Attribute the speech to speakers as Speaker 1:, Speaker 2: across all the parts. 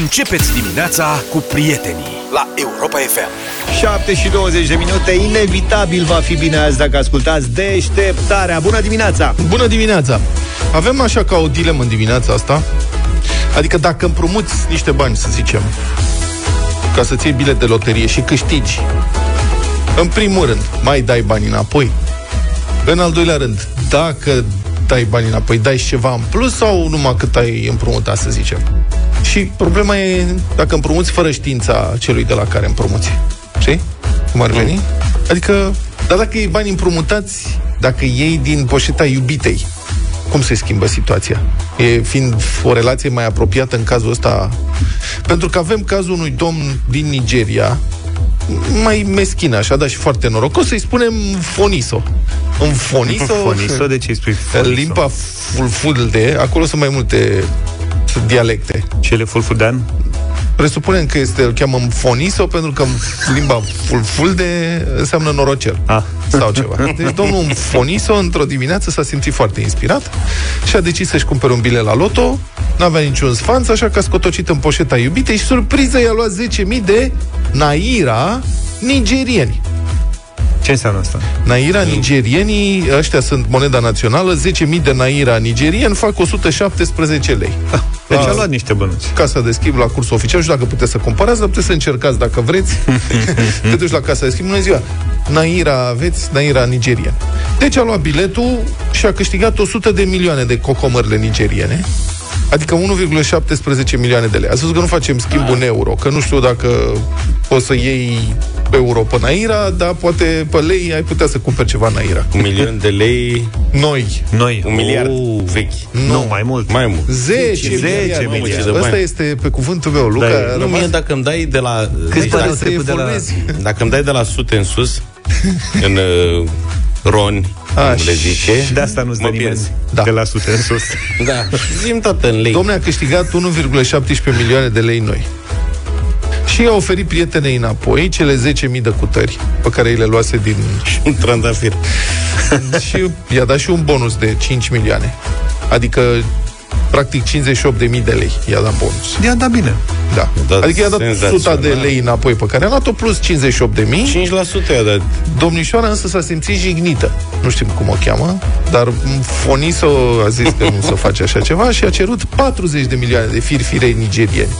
Speaker 1: Începeți dimineața cu prietenii la Europa FM.
Speaker 2: 7 și 20 de minute, inevitabil va fi bine azi dacă ascultați deșteptarea. Bună dimineața!
Speaker 3: Bună dimineața! Avem așa ca o dilemă în dimineața asta. Adică dacă împrumuți niște bani, să zicem, ca să-ți iei bilet de loterie și câștigi, în primul rând, mai dai bani înapoi? În al doilea rând, dacă dai bani înapoi, dai și ceva în plus sau numai cât ai împrumutat, să zicem? Și problema e dacă împrumuți fără știința celui de la care împrumuți. Știi? Cum ar veni? Adică, dar dacă iei bani împrumutați, dacă iei din poșeta iubitei, cum se schimbă situația? E fiind o relație mai apropiată în cazul ăsta? Pentru că avem cazul unui domn din Nigeria, mai meschin așa, dar și foarte norocos, să-i spunem Foniso. În Foniso...
Speaker 2: Foniso, de ce îi spui Foniso?
Speaker 3: În limba fulfulde, acolo sunt mai multe dialecte.
Speaker 2: Cele fulfudean?
Speaker 3: Presupunem că este, îl cheamă Foniso pentru că în limba fulfulde înseamnă norocel.
Speaker 2: Ah.
Speaker 3: Sau ceva. Deci domnul Foniso într-o dimineață s-a simțit foarte inspirat și a decis să-și cumpere un bilet la loto, n-avea niciun sfanț, așa că a scotocit în poșeta iubitei și surpriză i-a luat 10.000 de naira nigerieni.
Speaker 2: Ce înseamnă asta?
Speaker 3: Naira nigerienii, ăștia sunt moneda națională, 10.000 de naira nigerieni fac 117 lei.
Speaker 2: Deci a luat niște bănuți.
Speaker 3: Casa de schimb la cursul oficial și dacă puteți să comparați, dar puteți să încercați dacă vreți. Te duci la casa de schimb, bună ziua, Naira aveți, Naira nigerian. Deci a luat biletul și a câștigat 100 de milioane de cocomărle nigeriene. Adică 1,17 milioane de lei. Ați văzut că nu facem schimb în euro, că nu știu dacă poți să iei euro pe Naira, dar poate pe lei ai putea să cumperi ceva Naira.
Speaker 4: Un milion de lei
Speaker 3: Noi.
Speaker 2: Noi.
Speaker 4: Un miliard
Speaker 2: Oh.
Speaker 4: vechi.
Speaker 2: Nu, mai mult.
Speaker 4: Mai mult
Speaker 3: 10,
Speaker 2: 10
Speaker 3: miliarde.
Speaker 2: miliarde.
Speaker 4: de
Speaker 3: Ăsta
Speaker 4: bani.
Speaker 3: este pe cuvântul meu, Luca.
Speaker 2: Da,
Speaker 3: a
Speaker 4: Nu,
Speaker 3: rămas-
Speaker 4: mie dacă îmi dai de la...
Speaker 2: Câți
Speaker 4: deci
Speaker 2: bani
Speaker 4: dacă,
Speaker 2: au
Speaker 3: să
Speaker 2: trecut de la...
Speaker 3: informezi.
Speaker 4: dacă îmi dai de la sute în sus, în uh, roni,
Speaker 3: Aș,
Speaker 4: cum le zice,
Speaker 2: De asta nu-ți dă
Speaker 4: mă
Speaker 2: nimeni
Speaker 4: pierzi.
Speaker 3: Da.
Speaker 2: de la sute în sus.
Speaker 4: Da, zim tată în lei.
Speaker 3: Domnul a câștigat 1,17 milioane de lei noi. Și i-a oferit prietenei înapoi cele 10.000 de cutări pe care îi le luase din...
Speaker 4: Un trandafir.
Speaker 3: și i-a dat și un bonus de 5 milioane. Adică, practic, 58.000 de lei i-a dat bonus.
Speaker 2: Ia, da bine.
Speaker 3: Da.
Speaker 4: Dat
Speaker 3: Adică i-a dat 100 de
Speaker 4: senzațional.
Speaker 3: lei înapoi pe care a luat-o plus 58.000.
Speaker 4: 5% i-a dat.
Speaker 3: Domnișoara însă s-a simțit jignită. Nu știm cum o cheamă, dar Foniso a zis că nu se face așa ceva și a cerut 40 de milioane de firfirei nigerieni.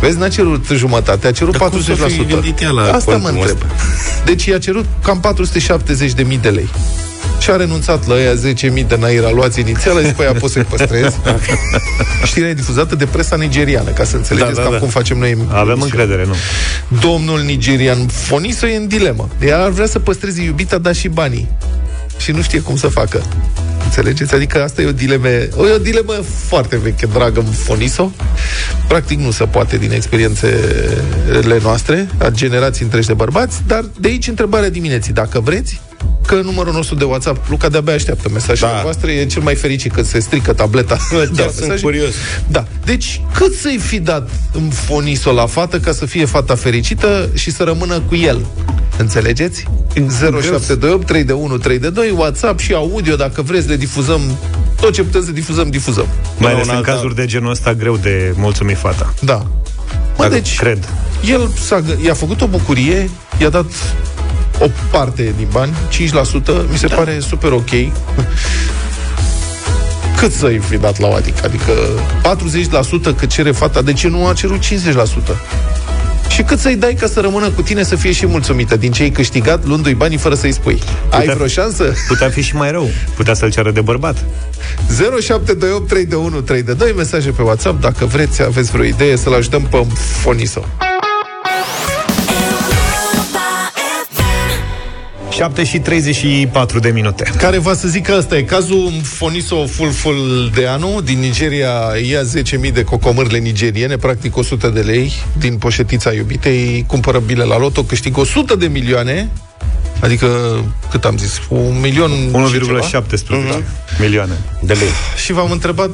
Speaker 3: Vezi, n-a cerut jumătate, a cerut
Speaker 4: Dar cum
Speaker 3: 40%.
Speaker 4: s-o fi gândit ea la
Speaker 3: Asta mă
Speaker 4: cuantumul
Speaker 3: întreb. Deci i-a cerut cam 470 de mii de lei. Și a renunțat la ăia 10.000 de naira luați inițial, a zis, păi, pot să-i păstrez. Știrea e difuzată de presa nigeriană, ca să înțelegeți
Speaker 4: Da, da,
Speaker 3: cam
Speaker 4: da.
Speaker 3: cum facem noi în
Speaker 2: Avem
Speaker 3: emisiune.
Speaker 2: încredere, nu.
Speaker 3: Domnul nigerian Foniso e în dilemă. Ea ar vrea să păstreze iubita, dar și banii. Și nu știe cum să facă. Înțelegeți? Adică asta e o dilemă, o, e o dilemă foarte veche, dragă Foniso. Practic nu se poate din experiențele noastre, a generații întregi de bărbați, dar de aici întrebarea dimineții. Dacă vreți, că numărul nostru de WhatsApp, Luca de-abia așteaptă mesajele
Speaker 4: Da.
Speaker 3: voastre, e cel mai fericit când se strică tableta. de
Speaker 4: Chiar
Speaker 3: la
Speaker 4: sunt
Speaker 3: mesaje.
Speaker 4: curios.
Speaker 3: Da. Deci, cât să-i fi dat în foniso la fată ca să fie fata fericită și să rămână cu el? Înțelegeți? 0728 3 de 1 3 de 2 WhatsApp și audio, dacă vreți, le difuzăm tot ce putem să difuzăm, difuzăm.
Speaker 2: Mai ales
Speaker 4: un
Speaker 2: în
Speaker 4: alt-
Speaker 2: cazuri de genul ăsta greu de mulțumit fata.
Speaker 3: Da. Mă,
Speaker 2: Dacă
Speaker 3: deci,
Speaker 2: cred.
Speaker 3: el s-a, gă- i-a făcut o bucurie, i-a dat o parte din bani, 5%, mi se da. pare super ok. Cât să-i fi dat la o adică? Adică 40% cât cere fata, de ce nu a cerut 50%? Și cât să-i dai ca să rămână cu tine să fie și mulțumită din ce ai câștigat luându-i banii fără să-i spui? Ai
Speaker 2: Putea-
Speaker 3: vreo șansă?
Speaker 2: Putea fi și mai rău. Putea să-l ceară de bărbat.
Speaker 3: 0728 3 de 1 3 de 2 mesaje pe WhatsApp dacă vreți, aveți vreo idee să-l ajutăm pe Foniso.
Speaker 2: 7 și 34 de minute.
Speaker 3: Care va să zic că ăsta e cazul Foniso Fulful de anul din Nigeria ia 10.000 de cocomârle nigeriene, practic 100 de lei din poșetița iubitei, cumpără bile la loto, câștigă 100 de milioane, adică cât am zis, un milion și ceva.
Speaker 2: 1,17 milioane.
Speaker 4: De lei.
Speaker 3: Și v-am întrebat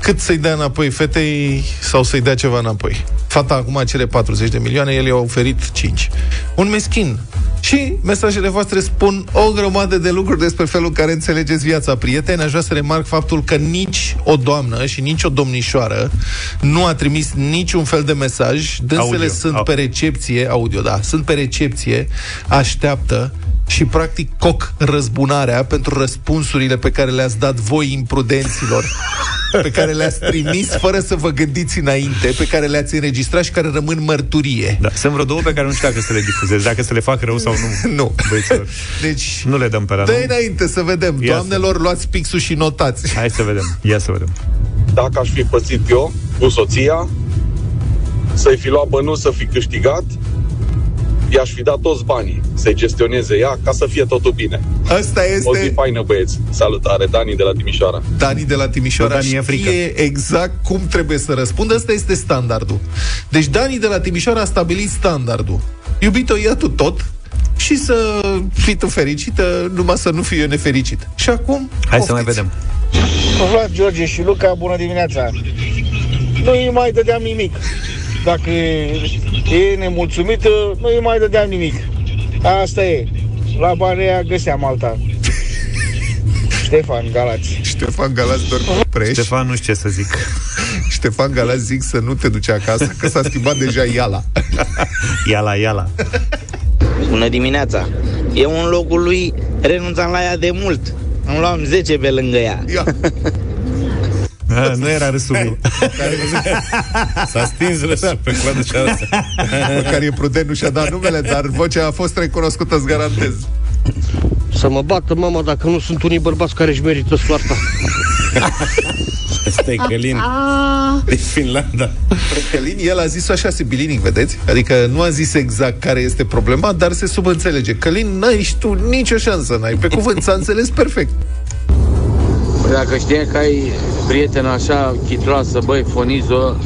Speaker 3: cât să-i dea înapoi fetei sau să-i dea ceva înapoi. Fata acum cere 40 de milioane, el i-a oferit 5. Un meschin. Și mesajele voastre spun o grămadă de lucruri despre felul în care înțelegeți viața, prieteni. Aș vrea să remarc faptul că nici o doamnă și nici o domnișoară nu a trimis niciun fel de mesaj. Dânsele
Speaker 5: Audio.
Speaker 3: sunt
Speaker 5: Au-
Speaker 3: pe recepție, audio, da, sunt pe recepție, așteaptă și practic coc răzbunarea pentru răspunsurile pe care le-ați dat voi imprudenților, pe care le-ați trimis fără să vă gândiți înainte, pe care le-ați înregistrat și care rămân mărturie.
Speaker 5: Da, sunt vreo două pe care nu știu dacă să le difuzez, dacă să le fac rău sau nu.
Speaker 3: Nu.
Speaker 5: Băieților.
Speaker 3: Deci,
Speaker 5: Nu le dăm pe la
Speaker 3: dă
Speaker 5: nu.
Speaker 3: înainte să vedem.
Speaker 5: Ia
Speaker 3: Doamnelor, luați pixul și notați.
Speaker 5: Hai să vedem. Ia să vedem.
Speaker 6: dacă aș fi pățit eu cu soția, să-i fi luat bănuț să fi câștigat, i-aș fi dat toți banii să-i gestioneze ea ca să fie totul bine.
Speaker 3: Asta
Speaker 6: O zi
Speaker 3: este
Speaker 6: faină, băieți. Salutare, Dani de la Timișoara.
Speaker 3: Dani de la Timișoara
Speaker 5: Bă, Dani e frică.
Speaker 3: știe exact cum trebuie să răspundă. Ăsta este standardul. Deci Dani de la Timișoara a stabilit standardul. Iubito, ia tu tot și să fii tu fericită, numai să nu fiu eu nefericit. Și acum,
Speaker 5: Hai să mai
Speaker 3: poftiți.
Speaker 5: vedem.
Speaker 7: Vlad, George și Luca, bună dimineața! Nu îi mai dădeam nimic. Dacă e nemulțumită, nu îi mai dădeam nimic. Asta e. La banii aia găseam alta. Ștefan Galați.
Speaker 3: Ștefan Galaț doar preș.
Speaker 5: Ștefan, nu știu ce să zic.
Speaker 3: Ștefan Galaț zic să nu te duci acasă, că s-a schimbat deja iala.
Speaker 5: Ia la, ia la.
Speaker 8: Bună dimineața! Eu în locul lui renunțam la ea de mult. Îmi luam 10 pe lângă ea.
Speaker 3: Ia.
Speaker 5: A, nu era râsul meu.
Speaker 4: S-a stins râsul pe coadă și arată.
Speaker 3: Măcar e prudent, nu și-a dat numele, dar vocea a fost recunoscută, îți garantez.
Speaker 9: Să mă bată mama dacă nu sunt unii bărbați care își merită soarta.
Speaker 4: Ăsta e Călin din Finlanda.
Speaker 3: Călin, el a zis așa sibilinic, vedeți? Adică nu a zis exact care este problema, dar se subînțelege. Călin, n-ai și tu nicio șansă, n-ai. Pe cuvânt, s-a înțeles perfect.
Speaker 10: Păi Dacă știai că ai prieten așa chitroasă, băi, fonizo,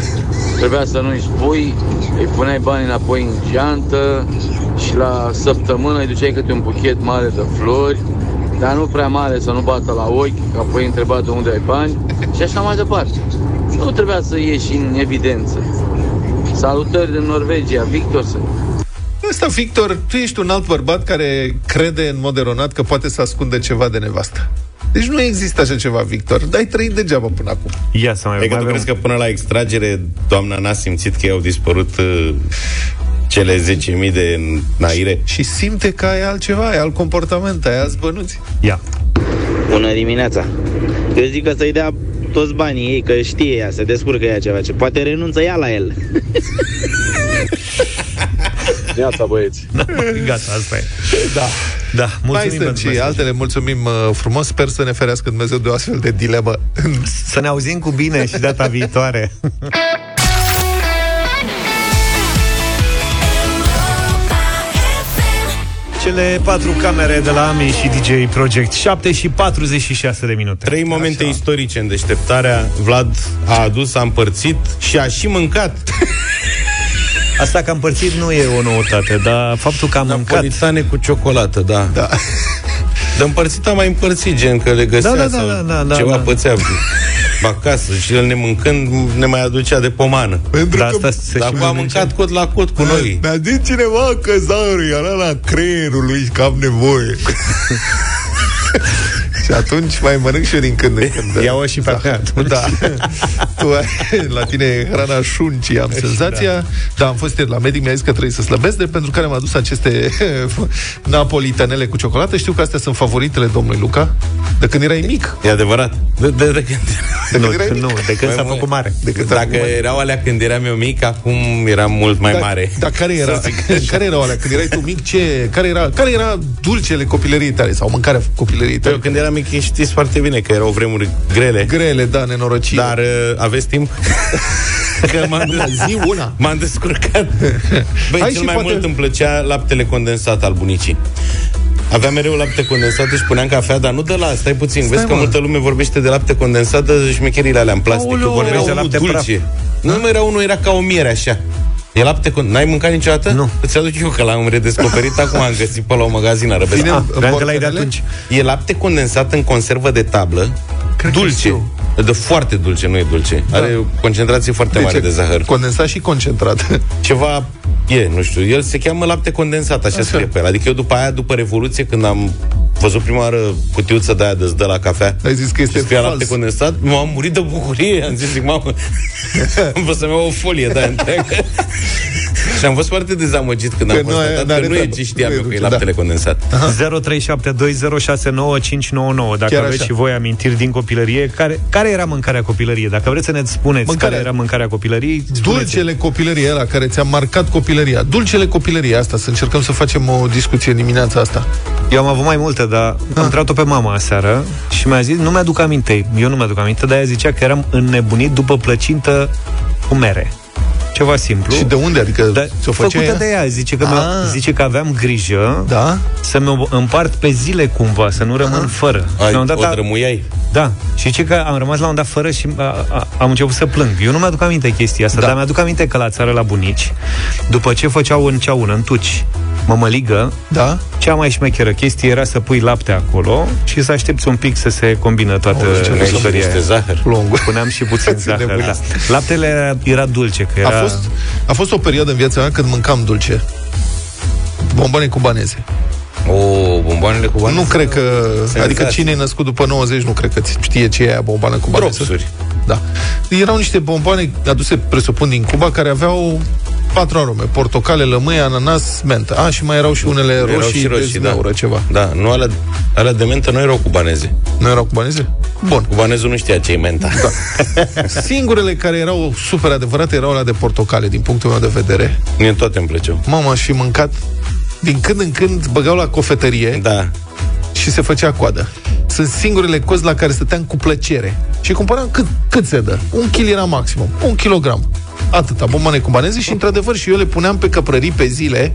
Speaker 10: trebuia să nu-i spui, îi puneai bani înapoi în geantă și la săptămână îi duceai câte un buchet mare de flori, dar nu prea mare să nu bată la ochi, că apoi îi întreba de unde ai bani și așa mai departe. Nu trebuia să ieși în evidență. Salutări din Norvegia, Victor sunt.
Speaker 3: Ăsta, Victor, tu ești un alt bărbat care crede în mod eronat că poate să ascundă ceva de nevastă. Deci nu există așa ceva, Victor. Dai trăit degeaba până acum.
Speaker 5: Ia să mai
Speaker 4: Adică
Speaker 5: mai
Speaker 4: tu
Speaker 5: avem.
Speaker 4: crezi că până la extragere doamna n-a simțit că i-au dispărut uh, cele 10.000 de naire?
Speaker 3: Și simte că ai altceva, ai alt comportament, ai alți bănuți.
Speaker 5: Ia.
Speaker 8: Bună dimineața! Eu zic că să-i dea toți banii ei, că știe ea, se descurcă ea ceva, ce poate renunță ea la el.
Speaker 6: Neața, băieți.
Speaker 5: Gata, asta e.
Speaker 3: Da.
Speaker 5: Da,
Speaker 3: Mai
Speaker 5: mulțumim
Speaker 3: sunt
Speaker 5: pentru
Speaker 3: și
Speaker 5: mesaj.
Speaker 3: altele, mulțumim uh, frumos. Sper să ne ferească Dumnezeu de o astfel de dilemă.
Speaker 5: Să ne auzim cu bine și data viitoare. Cele patru camere de la AMI și DJ Project 7 și 46 de minute.
Speaker 4: Trei momente istorice în deșteptarea. Vlad a adus, a împărțit și a și mâncat.
Speaker 5: Asta că am împărțit nu e o noutate, dar faptul că am mâncat...
Speaker 4: Napolitane cu ciocolată, da.
Speaker 3: Da.
Speaker 4: De împărțit am mai împărțit, gen că le găsea
Speaker 5: Da, da, da,
Speaker 4: sau
Speaker 5: da, da, da,
Speaker 4: ceva
Speaker 5: da.
Speaker 4: pățea acasă și el ne mâncând ne mai aducea de pomană.
Speaker 3: Pentru
Speaker 5: Dar
Speaker 3: că
Speaker 5: asta se
Speaker 4: Dar
Speaker 5: și
Speaker 4: acum am
Speaker 5: mănânce.
Speaker 4: mâncat cot la cot cu noi.
Speaker 3: Mi-a zis cineva că zarul era la creierul lui și că am nevoie. și atunci mai mănânc și eu din când în când.
Speaker 5: Ia-o și pe acá.
Speaker 3: Da. tu ai, la tine e hrana șuncii, am senzația. Da. da, am fost ieri la medic, mi-a zis că trebuie să slăbesc, de pentru care m-a dus aceste napolitanele cu ciocolată. Știu că astea sunt favoritele domnului Luca, de când erai mic.
Speaker 4: E adevărat. De, de, de când...
Speaker 3: De
Speaker 5: Nu,
Speaker 3: când erai mic.
Speaker 5: nu, de când
Speaker 4: Mai
Speaker 5: s-a
Speaker 4: mult.
Speaker 5: făcut mare.
Speaker 3: De când
Speaker 4: Dacă erau alea când eram eu mic, acum eram mult mai
Speaker 3: da,
Speaker 4: mare.
Speaker 3: Dar care era, care erau alea? Când erai tu mic, ce, care, era, care era dulcele copilăriei tale sau mâncarea copilăriei tale?
Speaker 4: Eu când eram mic știți foarte bine că erau vremuri grele.
Speaker 3: Grele, da, nenorocire.
Speaker 4: Dar uh, aveți timp? că m-am,
Speaker 3: La zi una.
Speaker 4: m-am descurcat. Băi,
Speaker 3: Hai
Speaker 4: cel
Speaker 3: și
Speaker 4: mai
Speaker 3: poate-
Speaker 4: mult îmi plăcea laptele condensat al bunicii. Avea mereu lapte condensat și puneam cafea, dar nu de la, stai puțin,
Speaker 3: Stai,
Speaker 4: vezi că
Speaker 3: mă.
Speaker 4: multă lume vorbește de lapte condensat, de șmecherile alea în plastic,
Speaker 3: Aoleu,
Speaker 4: că vorbește de
Speaker 5: era
Speaker 4: lapte
Speaker 5: lapte
Speaker 4: dulce. Nu, nu era unul, era ca o miere așa. E lapte con... N-ai mâncat niciodată?
Speaker 5: Nu.
Speaker 4: Îți aduc eu că l-am redescoperit acum, am găsit pe la o magazină răbesc.
Speaker 3: Bine,
Speaker 5: Ah,
Speaker 3: în
Speaker 5: vreau că l-ai de
Speaker 3: borcanele?
Speaker 5: atunci.
Speaker 4: E lapte condensat în conservă de tablă,
Speaker 3: Cred că
Speaker 4: dulce.
Speaker 3: Știu.
Speaker 4: De foarte dulce, nu e dulce.
Speaker 3: Da.
Speaker 4: Are o concentrație foarte
Speaker 3: Deci
Speaker 4: mare
Speaker 3: e
Speaker 4: de zahăr.
Speaker 3: Condensat și concentrat.
Speaker 4: Ceva e, nu știu, el se cheamă lapte condensat, așa,
Speaker 3: Așa.
Speaker 4: scrie pe el. Adică eu după aia, după Revoluție, când am văzut prima oară cutiuță de aia de dă la cafea,
Speaker 3: Ai zis că este
Speaker 4: și scria
Speaker 3: fals.
Speaker 4: lapte condensat, m-am murit de bucurie. Am zis, zic, mamă, am vrut să-mi iau o folie de aia întreagă. și am fost foarte dezamăgit când
Speaker 3: Că
Speaker 4: am
Speaker 3: nu e-
Speaker 4: constatat
Speaker 3: n-are
Speaker 4: că nu e
Speaker 3: treabă.
Speaker 4: ce știam
Speaker 3: Nu e
Speaker 4: eu că e
Speaker 3: dulce,
Speaker 4: laptele
Speaker 3: da.
Speaker 4: condensat.
Speaker 5: 0372069599 Dacă
Speaker 3: Chiar
Speaker 5: aveți
Speaker 3: așa.
Speaker 5: și voi amintiri din copilărie care, care era mâncarea copilăriei? Dacă vreți să ne spuneți
Speaker 3: Mâncarea-
Speaker 5: care era mâncarea copilăriei spuneți
Speaker 3: Dulcele copilărie ăla care ți-a marcat copilăria. Dulcele copilărie asta, să încercăm să facem o discuție dimineața asta.
Speaker 5: Eu am avut mai multe, dar am întrebat-o pe mama aseară și mi-a zis, nu mi-aduc aminte, eu nu mi-aduc aminte, dar ea zicea că eram înnebunit după plăcintă cu mere. Ceva simplu.
Speaker 3: Și de unde? Adică
Speaker 5: Dar
Speaker 3: ți-o făcea
Speaker 5: făcută
Speaker 3: ea?
Speaker 5: de ea, zice că,
Speaker 3: Ah.
Speaker 5: mi zice că aveam grijă
Speaker 3: Da?
Speaker 5: să mi împart pe zile cumva, să nu rămân fără. Și
Speaker 4: Ai,
Speaker 5: la un dat
Speaker 4: o
Speaker 5: a-
Speaker 4: drămuiai.
Speaker 5: Da, și ce că am rămas la un dat fără și a, a, am început să plâng. Eu nu mi-aduc aminte chestia asta,
Speaker 3: Da.
Speaker 5: dar mi-aduc aminte că la țară la bunici, după ce făceau în ceaună, în tuci, mămăligă,
Speaker 3: Da?
Speaker 5: cea mai șmecheră chestie era să pui lapte acolo și să aștepți un pic să se combină toată
Speaker 3: Aoleu, ce
Speaker 4: Puneai și
Speaker 5: jucăria
Speaker 4: niște
Speaker 5: aia.
Speaker 4: zahăr.
Speaker 3: Lungul.
Speaker 5: Puneam și puțin
Speaker 3: Ați
Speaker 5: zahăr,
Speaker 3: nebunit.
Speaker 5: da. Laptele era, era dulce, că era...
Speaker 3: A fost, a fost o perioadă în viața mea când mâncam dulce. Bomboane cubaneze.
Speaker 4: O, bomboanele cu bani.
Speaker 3: Nu cred că...
Speaker 4: Senzație.
Speaker 3: Adică cine e născut după 90 nu cred că știe ce e aia bomboană cubaneză.
Speaker 4: Dropsuri.
Speaker 3: Da. Erau niște bomboane aduse, presupun, din Cuba, care aveau patru arome. Portocale, lămâie, ananas, mentă. A, și mai erau și unele
Speaker 4: Erau
Speaker 3: roșii,
Speaker 4: și roșii,
Speaker 3: de
Speaker 4: da.
Speaker 3: zmeură, ceva.
Speaker 4: Da, nu alea, alea de mentă nu erau cubaneze.
Speaker 3: Nu erau cubaneze? Bun.
Speaker 4: Cubanezul nu știa ce e menta. Da.
Speaker 3: Singurele care erau super adevărate erau alea de portocale, din punctul meu de vedere.
Speaker 4: Mie toate îmi plăceau.
Speaker 3: Mama, aș fi mâncat din când în când băgau la cofetărie
Speaker 4: Da.
Speaker 3: și se făcea coadă. Sunt singurele cozi la care stăteam cu plăcere. Și cumpăram cât, cât se dă. Un kil era maximum. Un kilogram. Atâta, bomboane cubaneze și, într-adevăr, și eu le puneam pe căprării pe zile.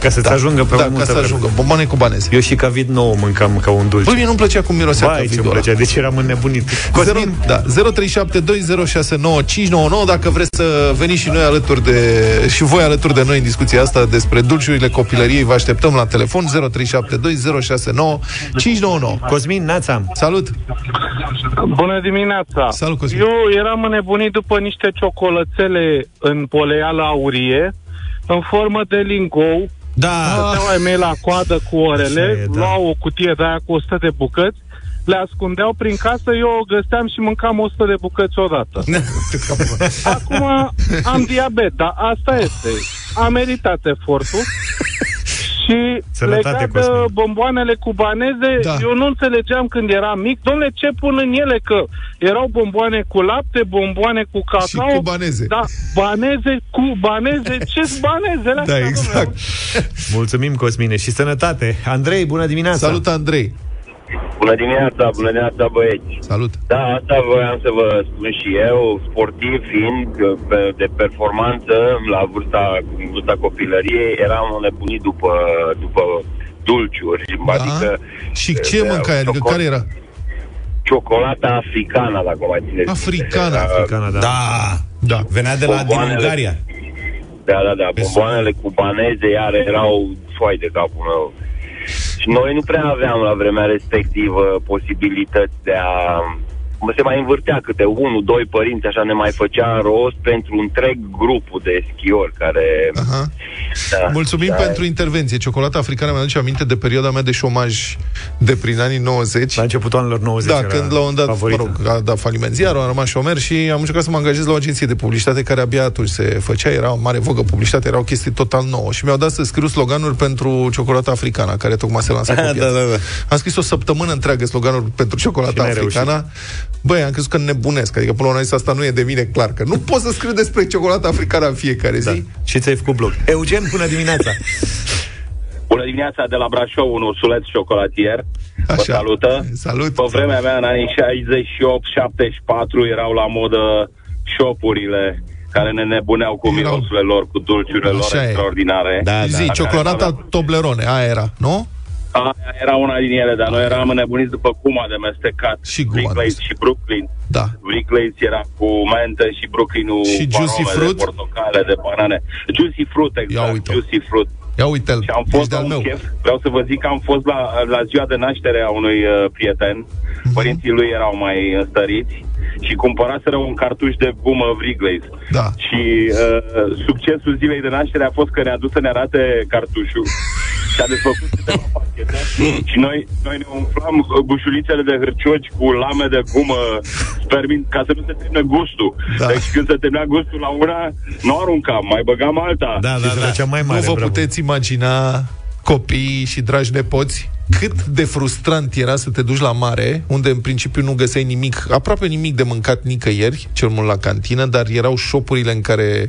Speaker 5: Ca să-ți
Speaker 3: Da,
Speaker 5: ajungă pe
Speaker 3: da,
Speaker 5: o multă
Speaker 3: ca să
Speaker 5: vreme.
Speaker 3: ajungă. Bomboane cubaneze.
Speaker 5: Eu și ca vid nou mâncam ca un dulce.
Speaker 3: Băi, mie nu-mi plăcea cum mirosea
Speaker 5: Vai, ce-mi
Speaker 3: cavidul ăla.
Speaker 5: plăcea, deci eram înnebunit.
Speaker 3: Zero,
Speaker 5: Cosmin,
Speaker 3: da, 0372069599 dacă vreți să veniți și noi alături de și voi alături de noi în discuția asta despre dulciurile copilăriei, vă așteptăm la telefon 0372069599.
Speaker 5: Cosmin, Nața.
Speaker 3: Salut.
Speaker 11: Bună dimineața!
Speaker 3: Salut, Cosmin.
Speaker 11: Eu eram înnebunit după niște ciocolățele în poleală aurie, în formă de lingou.
Speaker 5: Da.
Speaker 11: Stăteau ai mei la coadă cu orele,
Speaker 5: Așa e, da.
Speaker 11: luau o cutie de aia cu 100 de bucăți, le ascundeau prin casă, eu o găseam și mâncam 100 de bucăți odată. Acum am diabet, dar asta este. Am meritat efortul. Și
Speaker 5: Sănătate,
Speaker 11: legat de
Speaker 5: Cosmin.
Speaker 11: bomboanele cubaneze,
Speaker 3: Da.
Speaker 11: da. eu nu înțelegeam când eram mic, domnule, ce pun în ele? Că erau bomboane cu lapte, bomboane cu cacao.
Speaker 3: Și cubaneze.
Speaker 11: Da, baneze cu baneze. ce banezele astea,
Speaker 3: Da,
Speaker 11: domnule?
Speaker 3: exact.
Speaker 5: Mulțumim, Cosmine, și sănătate. Andrei, bună dimineața.
Speaker 3: Salut, Andrei.
Speaker 12: Bună dimineața, bună dimineața băieți.
Speaker 3: Salut.
Speaker 12: Da, asta voiam să vă spun și eu, sportiv fiind pe- de performanță la vârsta, în vârsta copilăriei, eram nebunit după, după dulciuri.
Speaker 3: Da.
Speaker 12: Adică
Speaker 3: Și ce
Speaker 12: eh,
Speaker 3: mâncai? Adică
Speaker 12: cioco-
Speaker 3: care era?
Speaker 12: Ciocolata africană, dacă mai țineți.
Speaker 3: Africana.
Speaker 12: Era-
Speaker 5: Africana, da.
Speaker 4: Da.
Speaker 3: Da.
Speaker 4: Venea de la din
Speaker 12: Bomboanele.
Speaker 4: Ungaria.
Speaker 12: Da, da, da, bomboanele cubaneze iar erau foai de capul meu. Și noi nu prea aveam la vremea respectivă posibilități de a... Mă se mai învârtea câte unul, doi părinți, așa ne mai făcea rost pentru întreg grupul de schiori care...
Speaker 3: Aha.
Speaker 12: Da,
Speaker 3: Mulțumim
Speaker 12: da,
Speaker 3: pentru intervenție. Ciocolata africană mi-aduce aminte de perioada mea de șomaj de prin anii 90.
Speaker 5: La începutul anilor 90
Speaker 3: Da,
Speaker 5: era
Speaker 3: când la un dat,
Speaker 5: favorită.
Speaker 3: mă rog, a dat faliment ziarul, am rămas șomer și am încercat să mă angajez la o agenție de publicitate care abia atunci se făcea, era o mare vogă publicitate, era o chestie total nouă și mi-au dat să scriu sloganuri pentru ciocolata africana, care tocmai se lansa pe
Speaker 4: Da,
Speaker 3: piață.
Speaker 4: da, da.
Speaker 3: Am scris o săptămână întreagă sloganuri pentru
Speaker 5: Și
Speaker 3: ciocolata
Speaker 5: n-ai
Speaker 3: africana. Băi, am crezut că nebunesc, adică până la urmă am zis, asta nu e de mine clar, că nu pot să scriu despre ciocolata africană în fiecare zi.
Speaker 5: Da. Și ți-ai făcut blog. Eugen, bună dimineața.
Speaker 12: Bună dimineața de la Brașov, un ursuleț șocolatier. Vă
Speaker 3: Așa.
Speaker 12: salută.
Speaker 3: Salut.
Speaker 12: Pe vremea mea, în anii 68-74, erau la modă shopurile care ne nebuneau cu
Speaker 3: Erau-
Speaker 12: mirosurile lor, cu dulciurile lor
Speaker 3: Așa e.
Speaker 12: extraordinare.
Speaker 4: Da, da.
Speaker 3: Zi, ciocolata Toblerone, aia era, nu?
Speaker 12: Aia era una din ele, dar noi eram înnebuniți după guma de mestecat.
Speaker 3: Și guma de
Speaker 12: Wrigley's
Speaker 3: mestecat.
Speaker 12: și Brooklyn.
Speaker 3: Da.
Speaker 12: Wrigley's era cu mentă și Brooklyn-ul
Speaker 3: Și
Speaker 12: cu
Speaker 3: Juicy
Speaker 12: arome
Speaker 3: Fruit?
Speaker 12: de portocale, de banane. Juicy Fruit,
Speaker 3: Ia
Speaker 12: exact.
Speaker 3: uite-o.
Speaker 12: Juicy Fruit.
Speaker 3: Ia uite-l,
Speaker 12: Și am
Speaker 3: ești
Speaker 12: fost la
Speaker 3: de-al
Speaker 12: un
Speaker 3: meu.
Speaker 12: chef. Vreau să vă zic că am fost la, la ziua de naștere a unui uh, prieten.
Speaker 3: Mhm.
Speaker 12: Părinții lui erau mai înstăriți și cumpăraseră un cartuș de gumă Wrigley's.
Speaker 3: Da.
Speaker 12: Și uh, succesul zilei de naștere a fost că ne-a dus să ne arate cartușul și a desfăcut câteva pachete și noi, noi ne umflam uh, bușulițele de hârcioci cu lame de gumă spermin ca să nu se termine gustul.
Speaker 3: Da.
Speaker 12: Deci când se termina gustul la una, nu aruncam, mai băgam alta.
Speaker 5: Da, da, da. Cea mai mare,
Speaker 3: nu vă
Speaker 5: bravo.
Speaker 3: puteți imagina copiii și dragi nepoți cât de frustrant era să te duci la mare, unde în principiu nu găseai nimic, aproape nimic de mâncat nicăieri, cel mult la cantină, dar erau șopurile în care,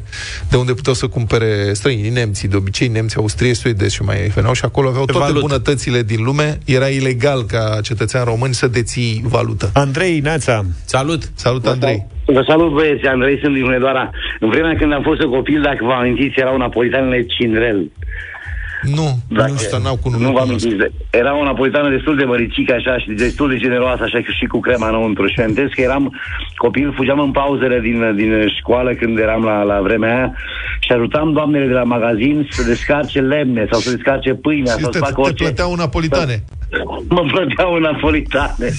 Speaker 3: de unde puteau să cumpere străinii, nemții, de obicei nemți, austrieci, suedezi și mai veneau și acolo aveau toate
Speaker 4: Valută.
Speaker 3: bunătățile din lume. Era ilegal ca cetățean român să deții valută.
Speaker 5: Andrei, Neața.
Speaker 4: Salut!
Speaker 3: Salut, Andrei!
Speaker 13: Vă salut, băieți, Andrei, sunt din Hunedoara. În vremea când am fost copil, dacă vă amintiți, erau napolitanele Cinrel.
Speaker 3: Nu,
Speaker 13: Dacă-
Speaker 3: nu știu, n-au cu
Speaker 13: Nu vă amintiți. de- Era o napolitană destul de măricică, așa, și destul de generoasă, așa, și cu crema înăuntru. Și amintesc că eram copil, fugeam în pauzele din, din școală când eram la, la vremea aia și ajutam doamnele de la magazin să descarce lemne sau să descarce pâinea
Speaker 3: Și
Speaker 13: sau
Speaker 3: te,
Speaker 13: să facă
Speaker 3: te
Speaker 13: orice.
Speaker 3: plăteau napolitane.
Speaker 13: Mă plăteau în napolitane.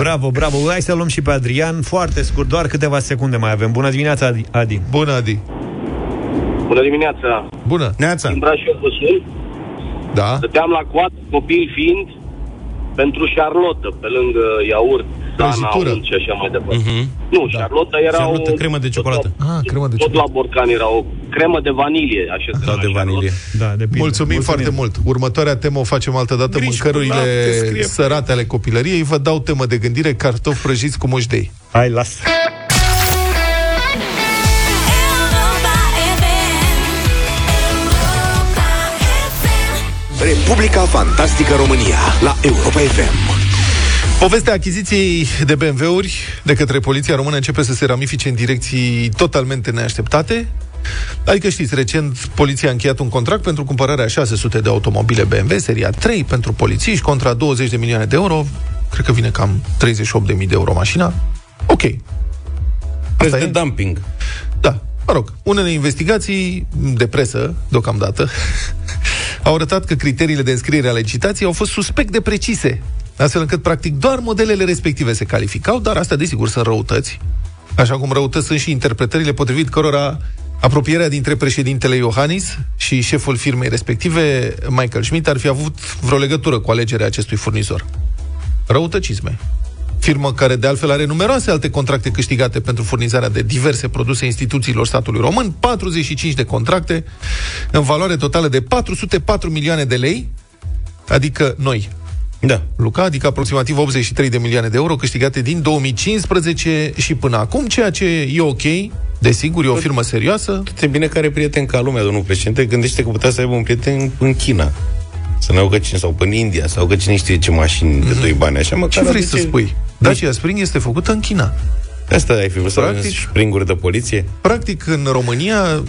Speaker 5: Bravo, bravo. Hai să luăm și pe Adrian. Foarte scurt, doar câteva secunde mai avem. Bună dimineața, Adi. Adi.
Speaker 3: Bună, Adi!
Speaker 14: Bună dimineața!
Speaker 3: Bună!
Speaker 4: Neața!
Speaker 14: Din Brașov vă sun.
Speaker 3: Da?
Speaker 14: Stăteam la coat, copii fiind, pentru șarlotă, pe lângă iaurt, dana,
Speaker 3: Prăjitură.
Speaker 14: unt și așa mai departe.
Speaker 4: Mhm.
Speaker 14: Nu, da. șarlotă era
Speaker 4: Șarlotă,
Speaker 14: o...
Speaker 4: cremă de ciocolată.
Speaker 3: Ah, cremă de
Speaker 14: Tot la borcan era o cremă de vanilie, așa se
Speaker 4: Da,
Speaker 14: numea
Speaker 4: de vanilie.
Speaker 5: Da, de pildă.
Speaker 3: Mulțumim, foarte mult. Următoarea temă o facem altă dată.
Speaker 4: Griși cu
Speaker 3: Mâncărurile
Speaker 4: lapte, scrie pe-
Speaker 3: sărate ale copilăriei. Vă dau temă de gândire, cartofi prăjiți cu mușdei.
Speaker 5: Hai, las.
Speaker 1: Republica Fantastică România la Europa FM.
Speaker 3: Povestea achiziției de BMW-uri de către poliția română începe să se ramifice în direcții totalmente neașteptate. Adică știți, recent poliția a încheiat un contract pentru cumpărarea 600 de automobile BMW, seria 3, pentru polițiști, contra 20 de milioane de euro. Cred că vine cam 38.000 de euro mașina. Ok.
Speaker 4: Preț
Speaker 3: Asta
Speaker 4: de
Speaker 3: e?
Speaker 4: dumping.
Speaker 3: Da, mă rog, unele investigații de presă, deocamdată, au arătat că criteriile de înscriere ale licitației au fost suspect de precise, astfel încât, practic, doar modelele respective se calificau, dar astea, desigur, sunt răutăți, așa cum răutăți sunt și interpretările potrivit cărora apropierea dintre președintele Iohannis și șeful firmei respective, Michael Schmidt, ar fi avut vreo legătură cu alegerea acestui furnizor. Răutăcisme firmă care de altfel are numeroase alte contracte câștigate pentru furnizarea de diverse produse instituțiilor statului român, 45 de contracte în valoare totală de 404 milioane de lei, adică noi.
Speaker 4: Da.
Speaker 3: Luca, adică aproximativ 83 de milioane de euro câștigate din 2015 și până acum, ceea ce e ok, desigur, e o firmă serioasă.
Speaker 4: Tot e bine că are prieten ca lumea, domnul președinte. Gândește că putea să aibă un prieten în China. Să ne augă cine, sau în India, sau că cine știe ce mașini de doi bani, așa măcar
Speaker 3: Ce vrei
Speaker 4: aduce-
Speaker 3: să spui? Dacia Spring este făcută în China.
Speaker 4: Asta ai fi vrut să
Speaker 3: Practic-
Speaker 4: Practic... springuri de poliție?
Speaker 3: Practic, în România,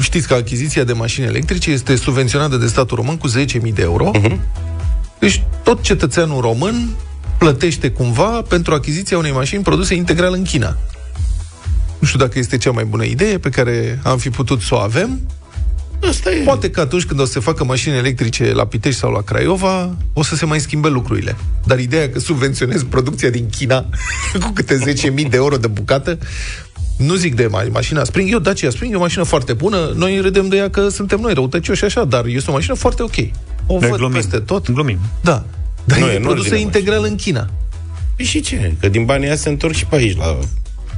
Speaker 3: știți că achiziția de mașini electrice este subvenționată de statul român cu 10.000 de euro. Uh-huh. Deci tot cetățeanul român plătește cumva pentru achiziția unei mașini produse integral în China. Nu știu dacă este cea mai bună idee pe care am fi putut să o avem.
Speaker 4: Asta e.
Speaker 3: Poate că atunci când o să se facă mașini electrice la Pitești sau la Craiova, o să se mai schimbe lucrurile. Dar ideea că subvenționezi producția din China cu câte 10.000 de euro de bucată, nu zic de ma- mașina Spring, eu Dacia Spring e o mașină foarte bună, noi râdem de ea că suntem noi răutăcioși așa, dar este o mașină foarte ok. O
Speaker 5: Ne
Speaker 3: văd
Speaker 5: glumim.
Speaker 3: peste tot.
Speaker 5: Glumim.
Speaker 3: Da. Dar
Speaker 4: Nu,
Speaker 3: e
Speaker 4: e în
Speaker 3: produsă
Speaker 4: ordine
Speaker 3: integral în China.
Speaker 4: Păi și ce? Că din banii ăia se întorc și pe aici, la,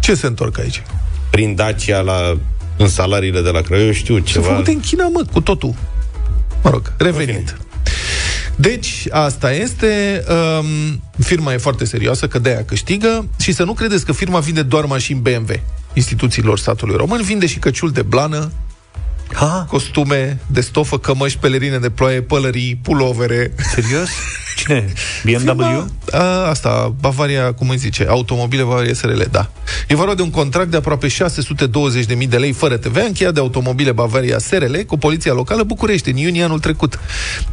Speaker 3: Ce se întorc aici?
Speaker 4: prin Dacia, la, în salariile de la Craiova, eu știu
Speaker 3: Se
Speaker 4: ceva.
Speaker 3: făcute în China, mă, cu totul. Mă rog, revenind. Deci, asta este. Um, firma e foarte serioasă, că de-aia câștigă și să nu credeți că firma vinde doar mașini BMW instituțiilor statului român, vinde și căciul de blană,
Speaker 5: Ha?
Speaker 3: costume de stofă, cămăși, pelerine de ploaie, pălării, pulovere.
Speaker 5: Serios? Cine? BMW?
Speaker 3: Firma, a, asta, Bavaria, cum îi zice, automobile Bavaria SRL, da. E vorba de un contract de aproape 620.000 de lei fără TVA, încheiat de automobile Bavaria SRL cu poliția locală București în iunie anul trecut,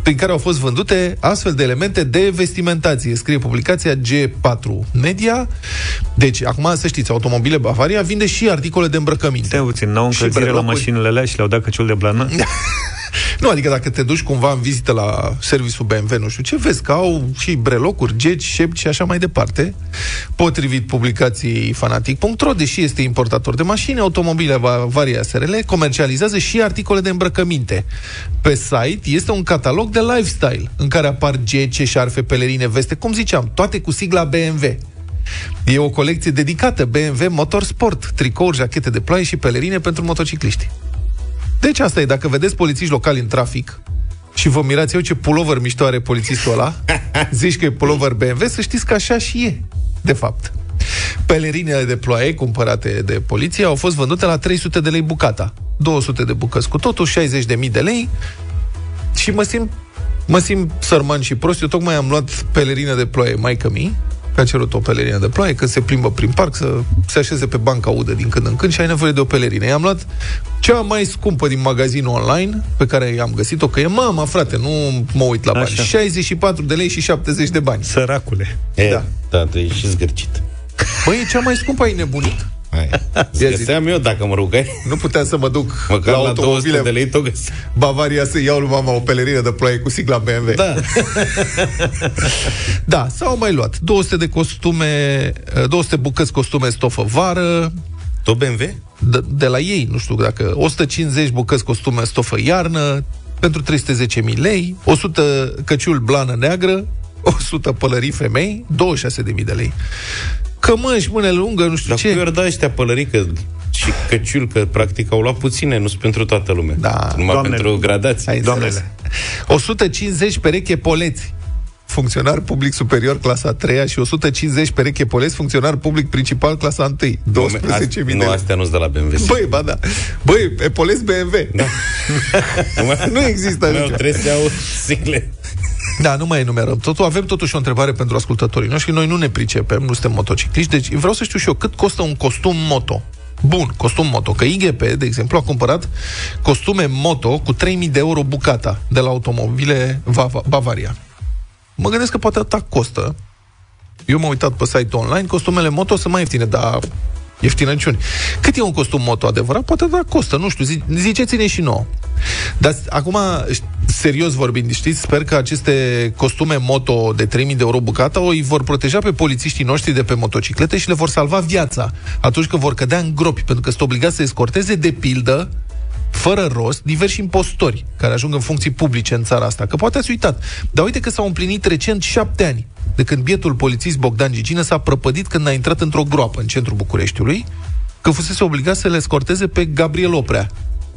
Speaker 3: prin care au fost vândute astfel de elemente de vestimentație, scrie publicația G4 Media. Deci, acum să știți, automobile Bavaria vinde și articole de îmbrăcăminte.
Speaker 5: Stai puțin, n-au
Speaker 3: Și
Speaker 5: încălzire la
Speaker 3: brelocuri.
Speaker 5: mașinile alea și le-au dat căciul de blană?
Speaker 3: Nu, adică dacă te duci cumva în vizită la serviciul BMW, nu știu ce, vezi că au și brelocuri, geci, șepci și așa mai departe. Potrivit publicației fanatic.ro, deși este importator de mașini, automobile Varia SRL comercializează și articole de îmbrăcăminte. Pe site este un catalog de lifestyle în care apar gece, șarfe, pelerine, veste, cum ziceam, toate cu sigla BMW. E o colecție dedicată BMW Motorsport, tricouri, jachete de ploaie și pelerine pentru motocicliști. Deci asta e, dacă vedeți polițiști locali în trafic și vă mirați eu ce pulover mișto are polițistul ăla, zici că e pulover BMW, să știți că așa și e, de fapt. Pelerinele de ploaie cumpărate de poliție au fost vândute la 300 de lei bucata. 200 de bucăți cu totul, 60.000 de lei și mă simt, mă simt sărman și prost. Eu tocmai am luat pelerină de ploaie maică mi că a cerut o pelerină de ploaie, că se plimbă prin parc, să se așeze pe banca udă din când în când și ai nevoie de o pelerină. I-am luat cea mai scumpă din magazinul online pe care am găsit-o, că e mama, frate, nu mă uit la bani. Așa. 64 de lei și 70 de bani.
Speaker 5: Săracule.
Speaker 4: E, da. Da, tu ești și zgârcit.
Speaker 3: Băi, e cea mai scumpă, ai nebunit.
Speaker 4: Găseam eu dacă mă rugai.
Speaker 3: Nu puteam să mă duc
Speaker 4: Măcar
Speaker 3: la,
Speaker 4: la
Speaker 3: automobile
Speaker 4: 200 de lei tot găs-
Speaker 3: Bavaria să iau lui mama o pelerină de ploaie cu sigla BMW.
Speaker 4: Da.
Speaker 3: da, s-au mai luat 200 de costume, 200 bucăți costume stofă vară,
Speaker 4: Tot BMW?
Speaker 3: de, de la ei, nu știu dacă 150 bucăți costume stofă iarnă pentru 310.000 lei, 100 căciul blană neagră, 100 pălării femei, 26.000 de lei. Cămăși, mâne lungă, nu știu
Speaker 4: Dar
Speaker 3: ce.
Speaker 4: ce? Dar da ăștia pălării că și căciul, că practic au luat puține, nu sunt pentru toată lumea.
Speaker 3: Da,
Speaker 4: Numai
Speaker 3: doamnele.
Speaker 4: pentru gradații.
Speaker 3: Ai înțeles. 150 pereche poleți funcționar public superior clasa a 3 și 150 pereche poleți funcționar public principal clasa 1 12.000 de
Speaker 4: Nu,
Speaker 3: lei.
Speaker 4: astea nu-s de la BMW.
Speaker 3: Băi, ba da. Băi, epoleți BMW.
Speaker 4: Da.
Speaker 3: nu există
Speaker 4: Nu,
Speaker 3: nicio.
Speaker 4: trebuie să iau sigle.
Speaker 3: Da, nu mai enumerăm. Totul, avem totuși o întrebare pentru ascultătorii noștri. Noi nu ne pricepem, nu suntem motocicliști, deci vreau să știu și eu cât costă un costum moto. Bun, costum moto. Că IGP, de exemplu, a cumpărat costume moto cu 3000 de euro bucata de la automobile Bava- Bavaria. Mă gândesc că poate atâta costă. Eu m-am uitat pe site-ul online, costumele moto sunt mai ieftine, dar ieftinăciuni. Cât e un costum moto adevărat? Poate da costă, nu știu, zi- ziceți-ne și nouă. Dar acum, serios vorbind, știți, sper că aceste costume moto de 3000 de euro bucata o îi vor proteja pe polițiștii noștri de pe motociclete și le vor salva viața atunci când vor cădea în gropi, pentru că sunt obligați să escorteze de pildă fără rost, diversi impostori care ajung în funcții publice în țara asta. Că poate ați uitat. Dar uite că s-au împlinit recent șapte ani de când bietul polițist Bogdan Gigină s-a prăpădit când a intrat într-o groapă în centrul Bucureștiului, că fusese obligat să le escorteze pe Gabriel Oprea,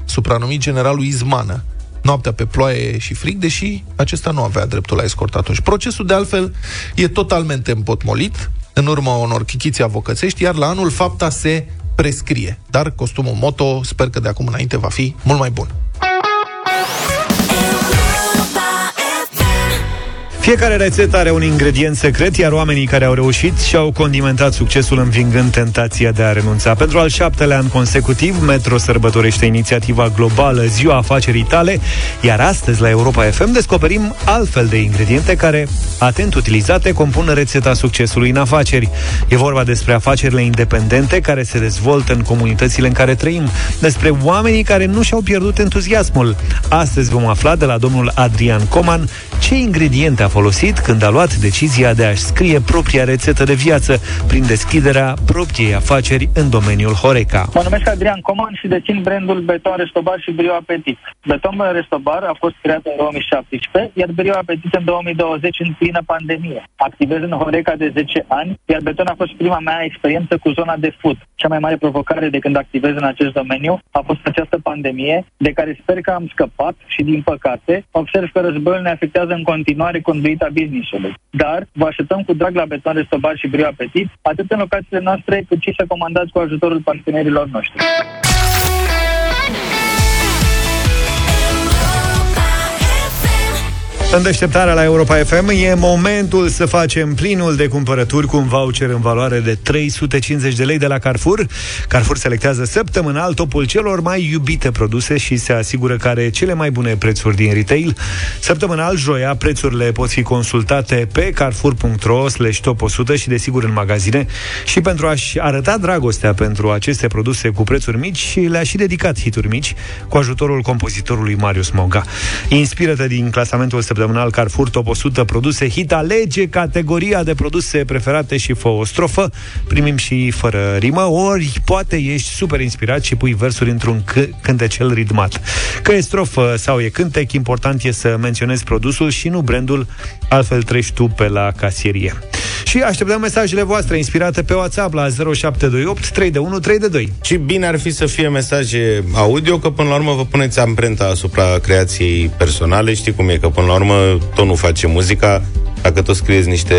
Speaker 3: supranumit generalul Izmană, noaptea pe ploaie și frig, deși acesta nu avea dreptul la escort atunci. Procesul, de altfel, e totalmente împotmolit, în urma unor chichiți avocățești, iar la anul fapta se prescrie. Dar costumul moto, sper că de acum înainte va fi mult mai bun.
Speaker 5: Fiecare rețetă are un ingredient secret, iar oamenii care au reușit și-au condimentat succesul învingând tentația de a renunța. Pentru al șaptelea an consecutiv, Metro sărbătorește inițiativa globală Ziua Afacerii Tale, iar astăzi la Europa FM descoperim altfel de ingrediente care, atent utilizate, compun rețeta succesului în afaceri. E vorba despre afacerile independente care se dezvoltă în comunitățile în care trăim, despre oamenii care nu și-au pierdut entuziasmul. Astăzi vom afla de la domnul Adrian Coman ce ingrediente a folosit când a luat decizia de a-și scrie propria rețetă de viață prin deschiderea propriei afaceri în domeniul Horeca.
Speaker 15: Mă numesc Adrian Coman și dețin brandul Beton Restobar și Brio Apetit. Beton Restobar a fost creat în 2017, iar Brio Apetit în 2020 în plină pandemie. Activez în Horeca de 10 ani, iar Beton a fost prima mea experiență cu zona de food. Cea mai mare provocare de când activez în acest domeniu a fost această pandemie, de care sper că am scăpat și, din păcate, observ că războiul ne afectează în continuare conduita business-ului. Dar vă așteptăm cu drag la Beton Restobar și Brio Apetit, atât în locațiile noastre, cât și să comandați cu ajutorul partenerilor noștri.
Speaker 5: În deșteptarea la Europa FM e momentul să facem plinul de cumpărături cu un voucher în valoare de 350 de lei de la Carrefour. Carrefour selectează săptămânal topul celor mai iubite produse și se asigură că are cele mai bune prețuri din retail. Săptămânal, joia, prețurile pot fi consultate pe carrefour.ro slash top 100 și desigur în magazine. Și pentru a-și arăta dragostea pentru aceste produse cu prețuri mici, le-a și dedicat hituri mici cu ajutorul compozitorului Marius Moga. Inspirată din clasamentul săptămânal Carrefour Top 100 produse hit, alege categoria de produse preferate și fă o strofă. Primim și fără rimă, ori poate ești super inspirat și pui versuri într-un c- cântecel ritmat. Că e strofă sau e cântec, important e să menționezi produsul și nu brandul, altfel treci tu pe la casierie. Și așteptăm mesajele voastre inspirate pe WhatsApp la 0728 312
Speaker 4: Și bine ar fi să fie mesaje audio, că până la urmă vă puneți amprenta asupra creației personale. Știi cum e, că până la urmă tot nu face muzica. Dacă tot scrieți niște,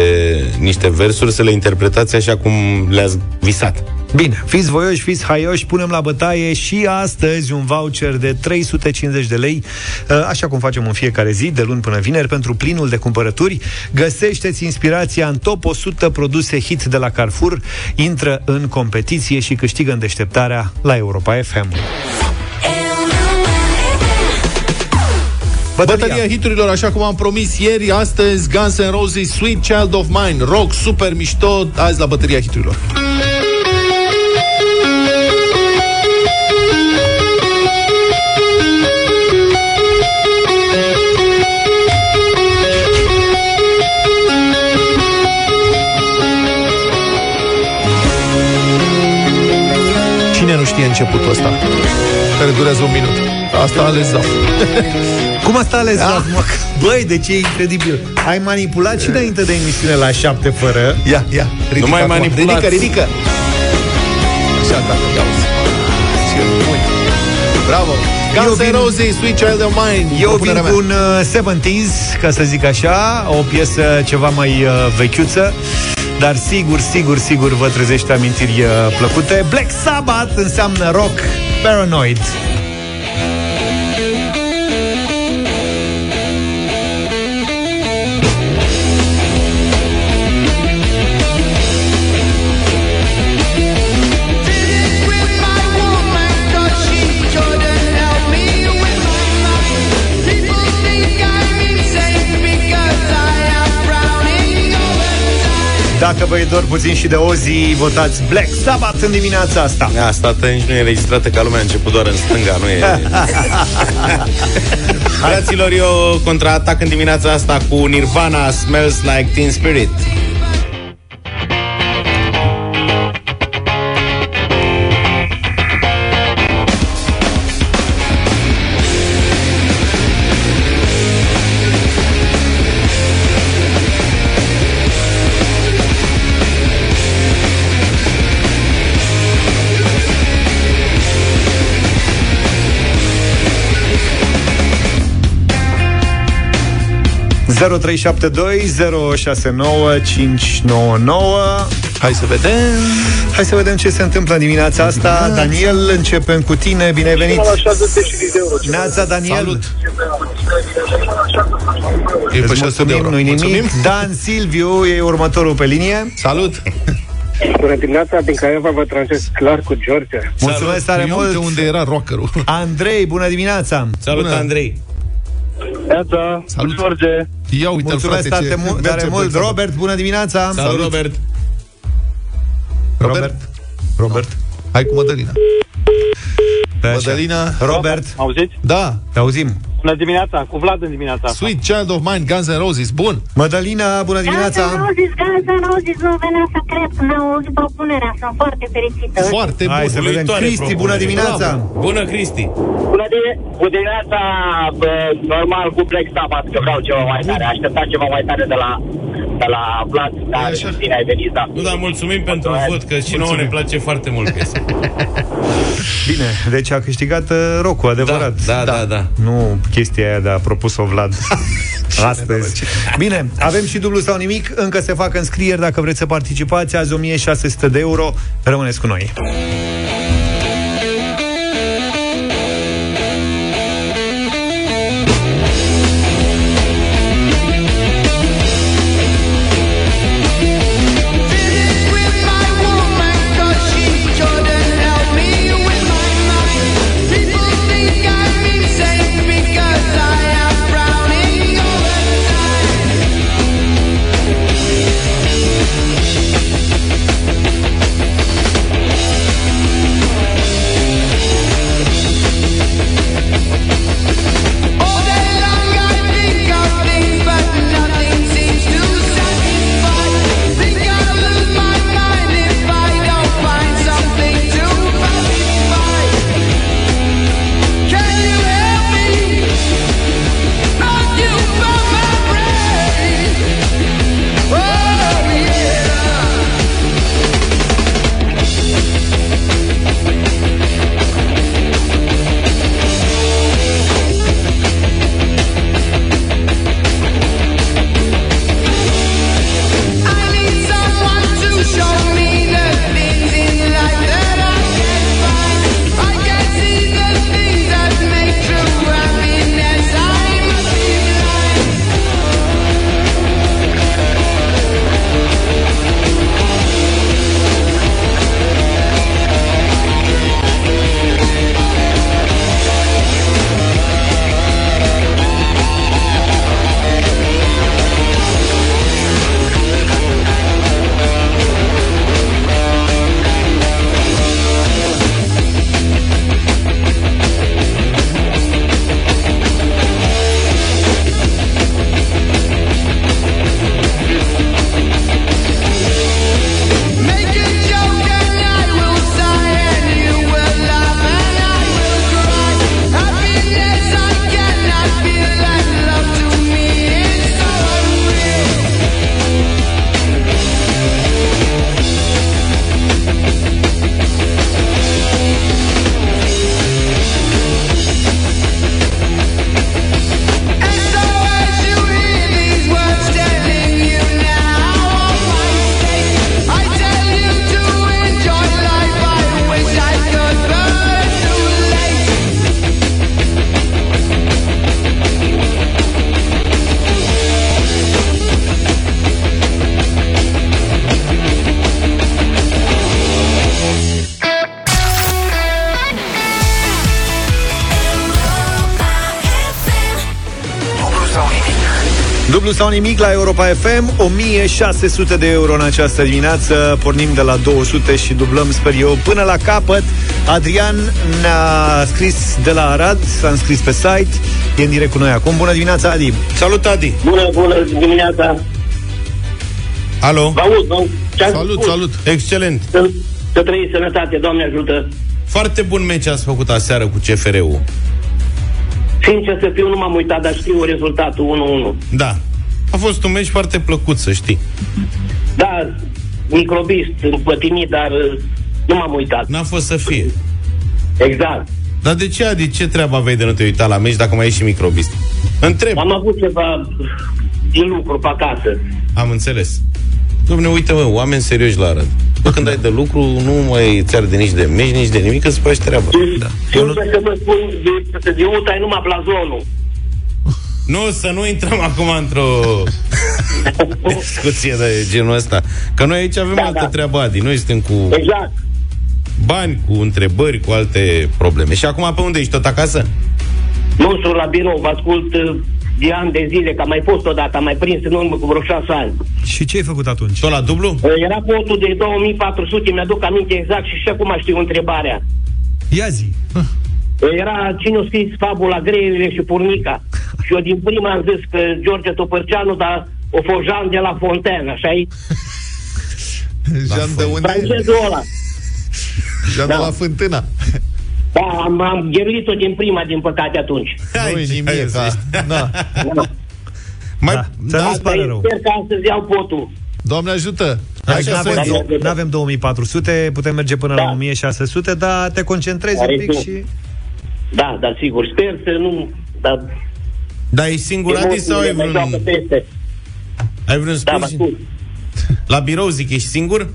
Speaker 4: niște versuri, să le interpretați așa cum le-ați visat.
Speaker 5: Bine, fiți voioși, fiți haioși, punem la bătaie și astăzi un voucher de 350 de lei, uh, așa cum facem în fiecare zi, de luni până vineri, pentru plinul de cumpărături. Găsește-ți inspirația în top 100 produse hit de la Carrefour, intră în competiție și câștigă în deșteptarea la Europa FM.
Speaker 3: Bătălia. Bătălia hiturilor, așa cum am promis ieri, astăzi Guns N' Roses, Sweet Child of Mine, rock super mișto, azi la bătălia hiturilor. Cine nu știe începutul ăsta? Care durează un minut. Asta a ales Zaf.
Speaker 5: Cum asta ales
Speaker 3: Ah.
Speaker 5: da. Băi, deci e incredibil. Ai manipulat și înainte de emisiune la șapte fără.
Speaker 3: Ia, ia. Ridică
Speaker 4: mai
Speaker 3: acum.
Speaker 4: manipulați.
Speaker 3: Ridică, ridică. Așa, tată, ia uzi. Ce bun. Bravo. Guns N' Roses, Sweet Child of Mine.
Speaker 5: Eu vin
Speaker 3: Propunerea
Speaker 5: cu
Speaker 3: mea.
Speaker 5: un uh, 70s, ca să zic așa, o piesă ceva mai uh, vechiuță, dar sigur, sigur, sigur vă trezește amintiri uh, plăcute. Black Sabbath înseamnă rock, Paranoid. Dacă vă e dor puțin și de Ozzy, votați Black Sabbath în dimineața asta.
Speaker 4: Asta nici nu e înregistrată ca lumea, a început doar în stânga, nu e... Fraților, eu contraatac în dimineața asta cu Nirvana Smells Like Teen Spirit.
Speaker 3: Hai să vedem.
Speaker 5: Hai să vedem ce se întâmplă în dimineața asta. Daniel, începem cu tine. Bine ai venit. Neața, Daniel.
Speaker 3: Salut. E pe
Speaker 5: Îți
Speaker 3: 600 de
Speaker 5: mulțumim,
Speaker 3: euro.
Speaker 5: nu-i nimic.
Speaker 3: Mulțumim.
Speaker 5: Dan Silviu e următorul pe linie.
Speaker 3: Salut.
Speaker 16: Bună dimineața, din Craiova vă transmit clar cu George.
Speaker 5: Mulțumesc tare
Speaker 3: Ia
Speaker 5: mult.
Speaker 3: uite unde era rockerul.
Speaker 5: Andrei, bună dimineața.
Speaker 4: Salut,
Speaker 3: Bună.
Speaker 4: Andrei.
Speaker 16: Neața,
Speaker 3: Salut.
Speaker 16: George.
Speaker 3: Ia uite
Speaker 5: Mulțumesc
Speaker 3: frate,
Speaker 5: tare,
Speaker 3: ce...
Speaker 5: mu-
Speaker 3: merge
Speaker 5: tare
Speaker 3: Black
Speaker 5: mult.
Speaker 3: Sabbath.
Speaker 5: Robert, bună dimineața.
Speaker 4: Salut, Robert.
Speaker 3: Robert.
Speaker 5: Robert.
Speaker 3: Hai cu Mădălina.
Speaker 5: Da, așa.
Speaker 3: Mădălina.
Speaker 5: Robert,
Speaker 16: Auziți?
Speaker 3: Da.
Speaker 5: te auzim.
Speaker 16: Bună dimineața, cu Vlad în dimineața asta.
Speaker 3: Sweet Child of Mine, Guns N' Roses. Bun.
Speaker 5: Mădălina, bună dimineața.
Speaker 17: Guns N' Roses, Guns N' Roses, nu venea să cred când am auzit propunerea. Sunt foarte fericită.
Speaker 3: Foarte
Speaker 5: Hai
Speaker 3: bun.
Speaker 5: să vedem.
Speaker 4: Uluitoare
Speaker 5: Cristi,
Speaker 4: propunere.
Speaker 5: bună dimineața.
Speaker 4: Bravo. Bună, Cristi.
Speaker 14: Bună, di- bună dimineața, bă, normal cu Black Sabbath, că vreau ceva mai tare. Așteptam ceva mai tare de la, de la Vlad, dar
Speaker 3: așa.
Speaker 14: bine ai venit, da.
Speaker 4: Nu, dar mulțumim pentru vot, că și nouă ne place foarte mult piesa.
Speaker 5: Bine, deci a câștigat uh, rocul, adevărat.
Speaker 4: Da, da, da, da.
Speaker 5: Nu chestia aia de a propus-o Vlad astăzi. Bine, avem și dublu sau nimic. Încă se fac înscrieri dacă vreți să participați. Azi 1600 de euro. Rămâneți cu noi. Dublu sau nimic la Europa FM 1600 de euro în această dimineață Pornim de la 200 și dublăm, sper eu, până la capăt Adrian ne-a scris de la Arad S-a înscris pe site E în direct cu noi acum Bună dimineața, Adi
Speaker 4: Salut, Adi
Speaker 14: Bună, bună dimineața!
Speaker 4: Alo
Speaker 14: Vă aud, nu? Ce-ați
Speaker 3: Salut,
Speaker 14: spus?
Speaker 3: salut.
Speaker 4: Excelent
Speaker 14: Să, să trăiți sănătate, Doamne ajută!
Speaker 4: Foarte bun meci ați făcut aseară cu CFR-ul
Speaker 14: Sincer să fiu, nu m-am uitat, dar știu rezultatul 1-1.
Speaker 4: Da A fost un meci foarte plăcut, să știi
Speaker 14: Da, microbist, împătimit, dar uh, nu m-am uitat.
Speaker 4: N-a fost să fie
Speaker 14: Exact.
Speaker 4: Dar de ce, Adi, ce treabă aveai de nu te uita la meci dacă mai ești și microbist? Întreb
Speaker 14: Am avut ceva din lucru pe acasă.
Speaker 4: Am înțeles. Domne, uite, mă, oameni serioși la Arad. Bă, când ai de lucru, nu mai ți de nici de meci, nici de nimic, că îți faci treaba.
Speaker 14: Da. Sincer să vă spun, de, de, de UTA e numai blazonul.
Speaker 4: Nu, să nu intrăm acum într-o discuție de genul ăsta. Că noi aici avem da, altă da. treabă, Adi. Noi suntem cu
Speaker 14: Exact.
Speaker 4: bani, cu întrebări, cu alte probleme. Și acum pe unde ești? Tot acasă?
Speaker 14: Nu sunt la birou, vă ascult uh, de ani de zile, că am mai fost odată, am mai prins în urmă cu vreo șase ani.
Speaker 5: Și ce ai făcut atunci?
Speaker 4: Tot la dublu?
Speaker 14: Uh, Era votul de 2400, mi-aduc aminte exact și și acum știu întrebarea.
Speaker 5: Ia zi
Speaker 14: Uh, Era cine a scris fabula Greile și Purnica. Și eu din prima am zis că George Topărceanu, dar o fost Jean de la Fontaine, așa e?
Speaker 3: Jean de unde?
Speaker 14: Francezul ăla.
Speaker 3: Jean
Speaker 14: Da.
Speaker 3: de la Fântâna.
Speaker 14: Da, am, am gheruit-o din prima, din păcate, atunci.
Speaker 3: Nu-i nimic, da. da.
Speaker 4: Mai...
Speaker 5: Da, ți-a nu-ți pare rău
Speaker 14: Sper că astăzi iau potul.
Speaker 3: Doamne ajută!
Speaker 5: Hai
Speaker 3: Hai
Speaker 5: nu
Speaker 3: să
Speaker 5: avem, nu avem 2400, putem merge până
Speaker 14: Da.
Speaker 5: la 1600, dar te concentrezi
Speaker 14: Are
Speaker 5: un pic
Speaker 14: timp.
Speaker 5: și...
Speaker 14: Da, da, sigur. Sper să nu... Da,
Speaker 4: Dar ești singur, Adi, sau ai
Speaker 14: emoțiile mă joacă
Speaker 4: vreun,
Speaker 14: peste.
Speaker 4: ai vreun
Speaker 14: Da, mă
Speaker 4: sprijin?
Speaker 14: ascult.
Speaker 4: La birou, zic, ești singur?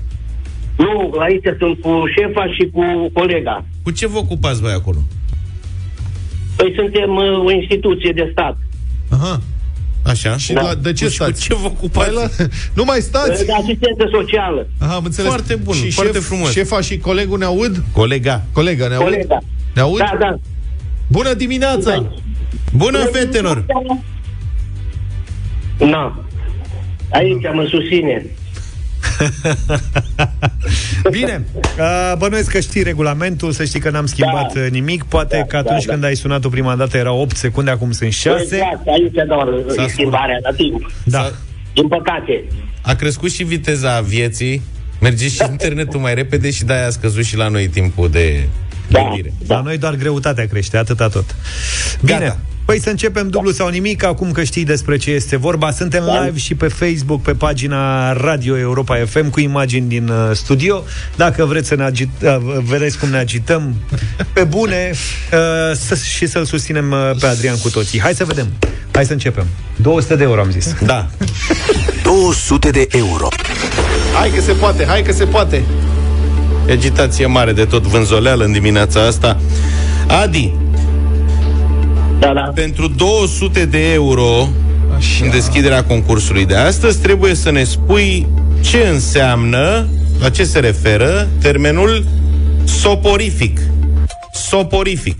Speaker 14: Nu, aici sunt cu șefa și cu colega.
Speaker 4: Cu ce vă ocupați voi acolo?
Speaker 14: Păi suntem uh, o instituție de stat.
Speaker 3: Aha.
Speaker 4: Așa?
Speaker 3: Și
Speaker 14: Da.
Speaker 3: la, de ce
Speaker 4: Și cu
Speaker 3: stați?
Speaker 4: ce vă ocupați?
Speaker 3: Păi la, nu mai stați?
Speaker 14: De asistență socială.
Speaker 3: Aha, am înțeles.
Speaker 4: Foarte bun,
Speaker 3: și
Speaker 4: foarte
Speaker 3: șef,
Speaker 4: frumos.
Speaker 3: Șefa și colegul ne aud?
Speaker 4: Colega.
Speaker 3: Colega, ne aud?
Speaker 14: Colega.
Speaker 3: Ne aud?
Speaker 14: Da, da.
Speaker 3: Bună dimineața!
Speaker 4: Bună, fetelor!
Speaker 14: Na. Aici mă susține.
Speaker 5: Bine, uh, bănuiesc că știi regulamentul, să știi că n-am schimbat
Speaker 14: Da.
Speaker 5: uh, nimic. Poate
Speaker 14: Da,
Speaker 5: că atunci
Speaker 14: da,
Speaker 5: când ai sunat-o prima dată era 8 secunde, acum sunt 6.
Speaker 14: Exact, aici doar
Speaker 4: S-a
Speaker 14: e schimbarea la timp.
Speaker 5: Da.
Speaker 14: Din păcate.
Speaker 4: A crescut și viteza vieții, merge și internetul mai repede și de-aia a scăzut și la noi timpul de
Speaker 14: Da,
Speaker 4: gândire.
Speaker 5: La noi doar greutatea crește, atâta tot. Bine.
Speaker 4: Gata.
Speaker 5: Păi să începem dublu sau nimic, acum că știi despre ce este vorba. Suntem
Speaker 14: Da.
Speaker 5: live și pe Facebook, pe pagina Radio Europa FM, cu imagini din uh, studio. Dacă vreți să ne agit- uh, vedeți cum ne agităm pe bune uh, să, și să-l susținem uh, pe Adrian cu toții. Hai să vedem. Hai să începem. 200 de euro am zis.
Speaker 4: Da.
Speaker 1: 200 de euro.
Speaker 3: Hai că se poate, hai că se poate!
Speaker 4: E agitație mare de tot vânzoleală în dimineața asta. Adi,
Speaker 14: Da, da.
Speaker 4: pentru 200 de euro Așa. în deschiderea concursului de astăzi trebuie să ne spui ce înseamnă, la ce se referă termenul soporific. Soporific.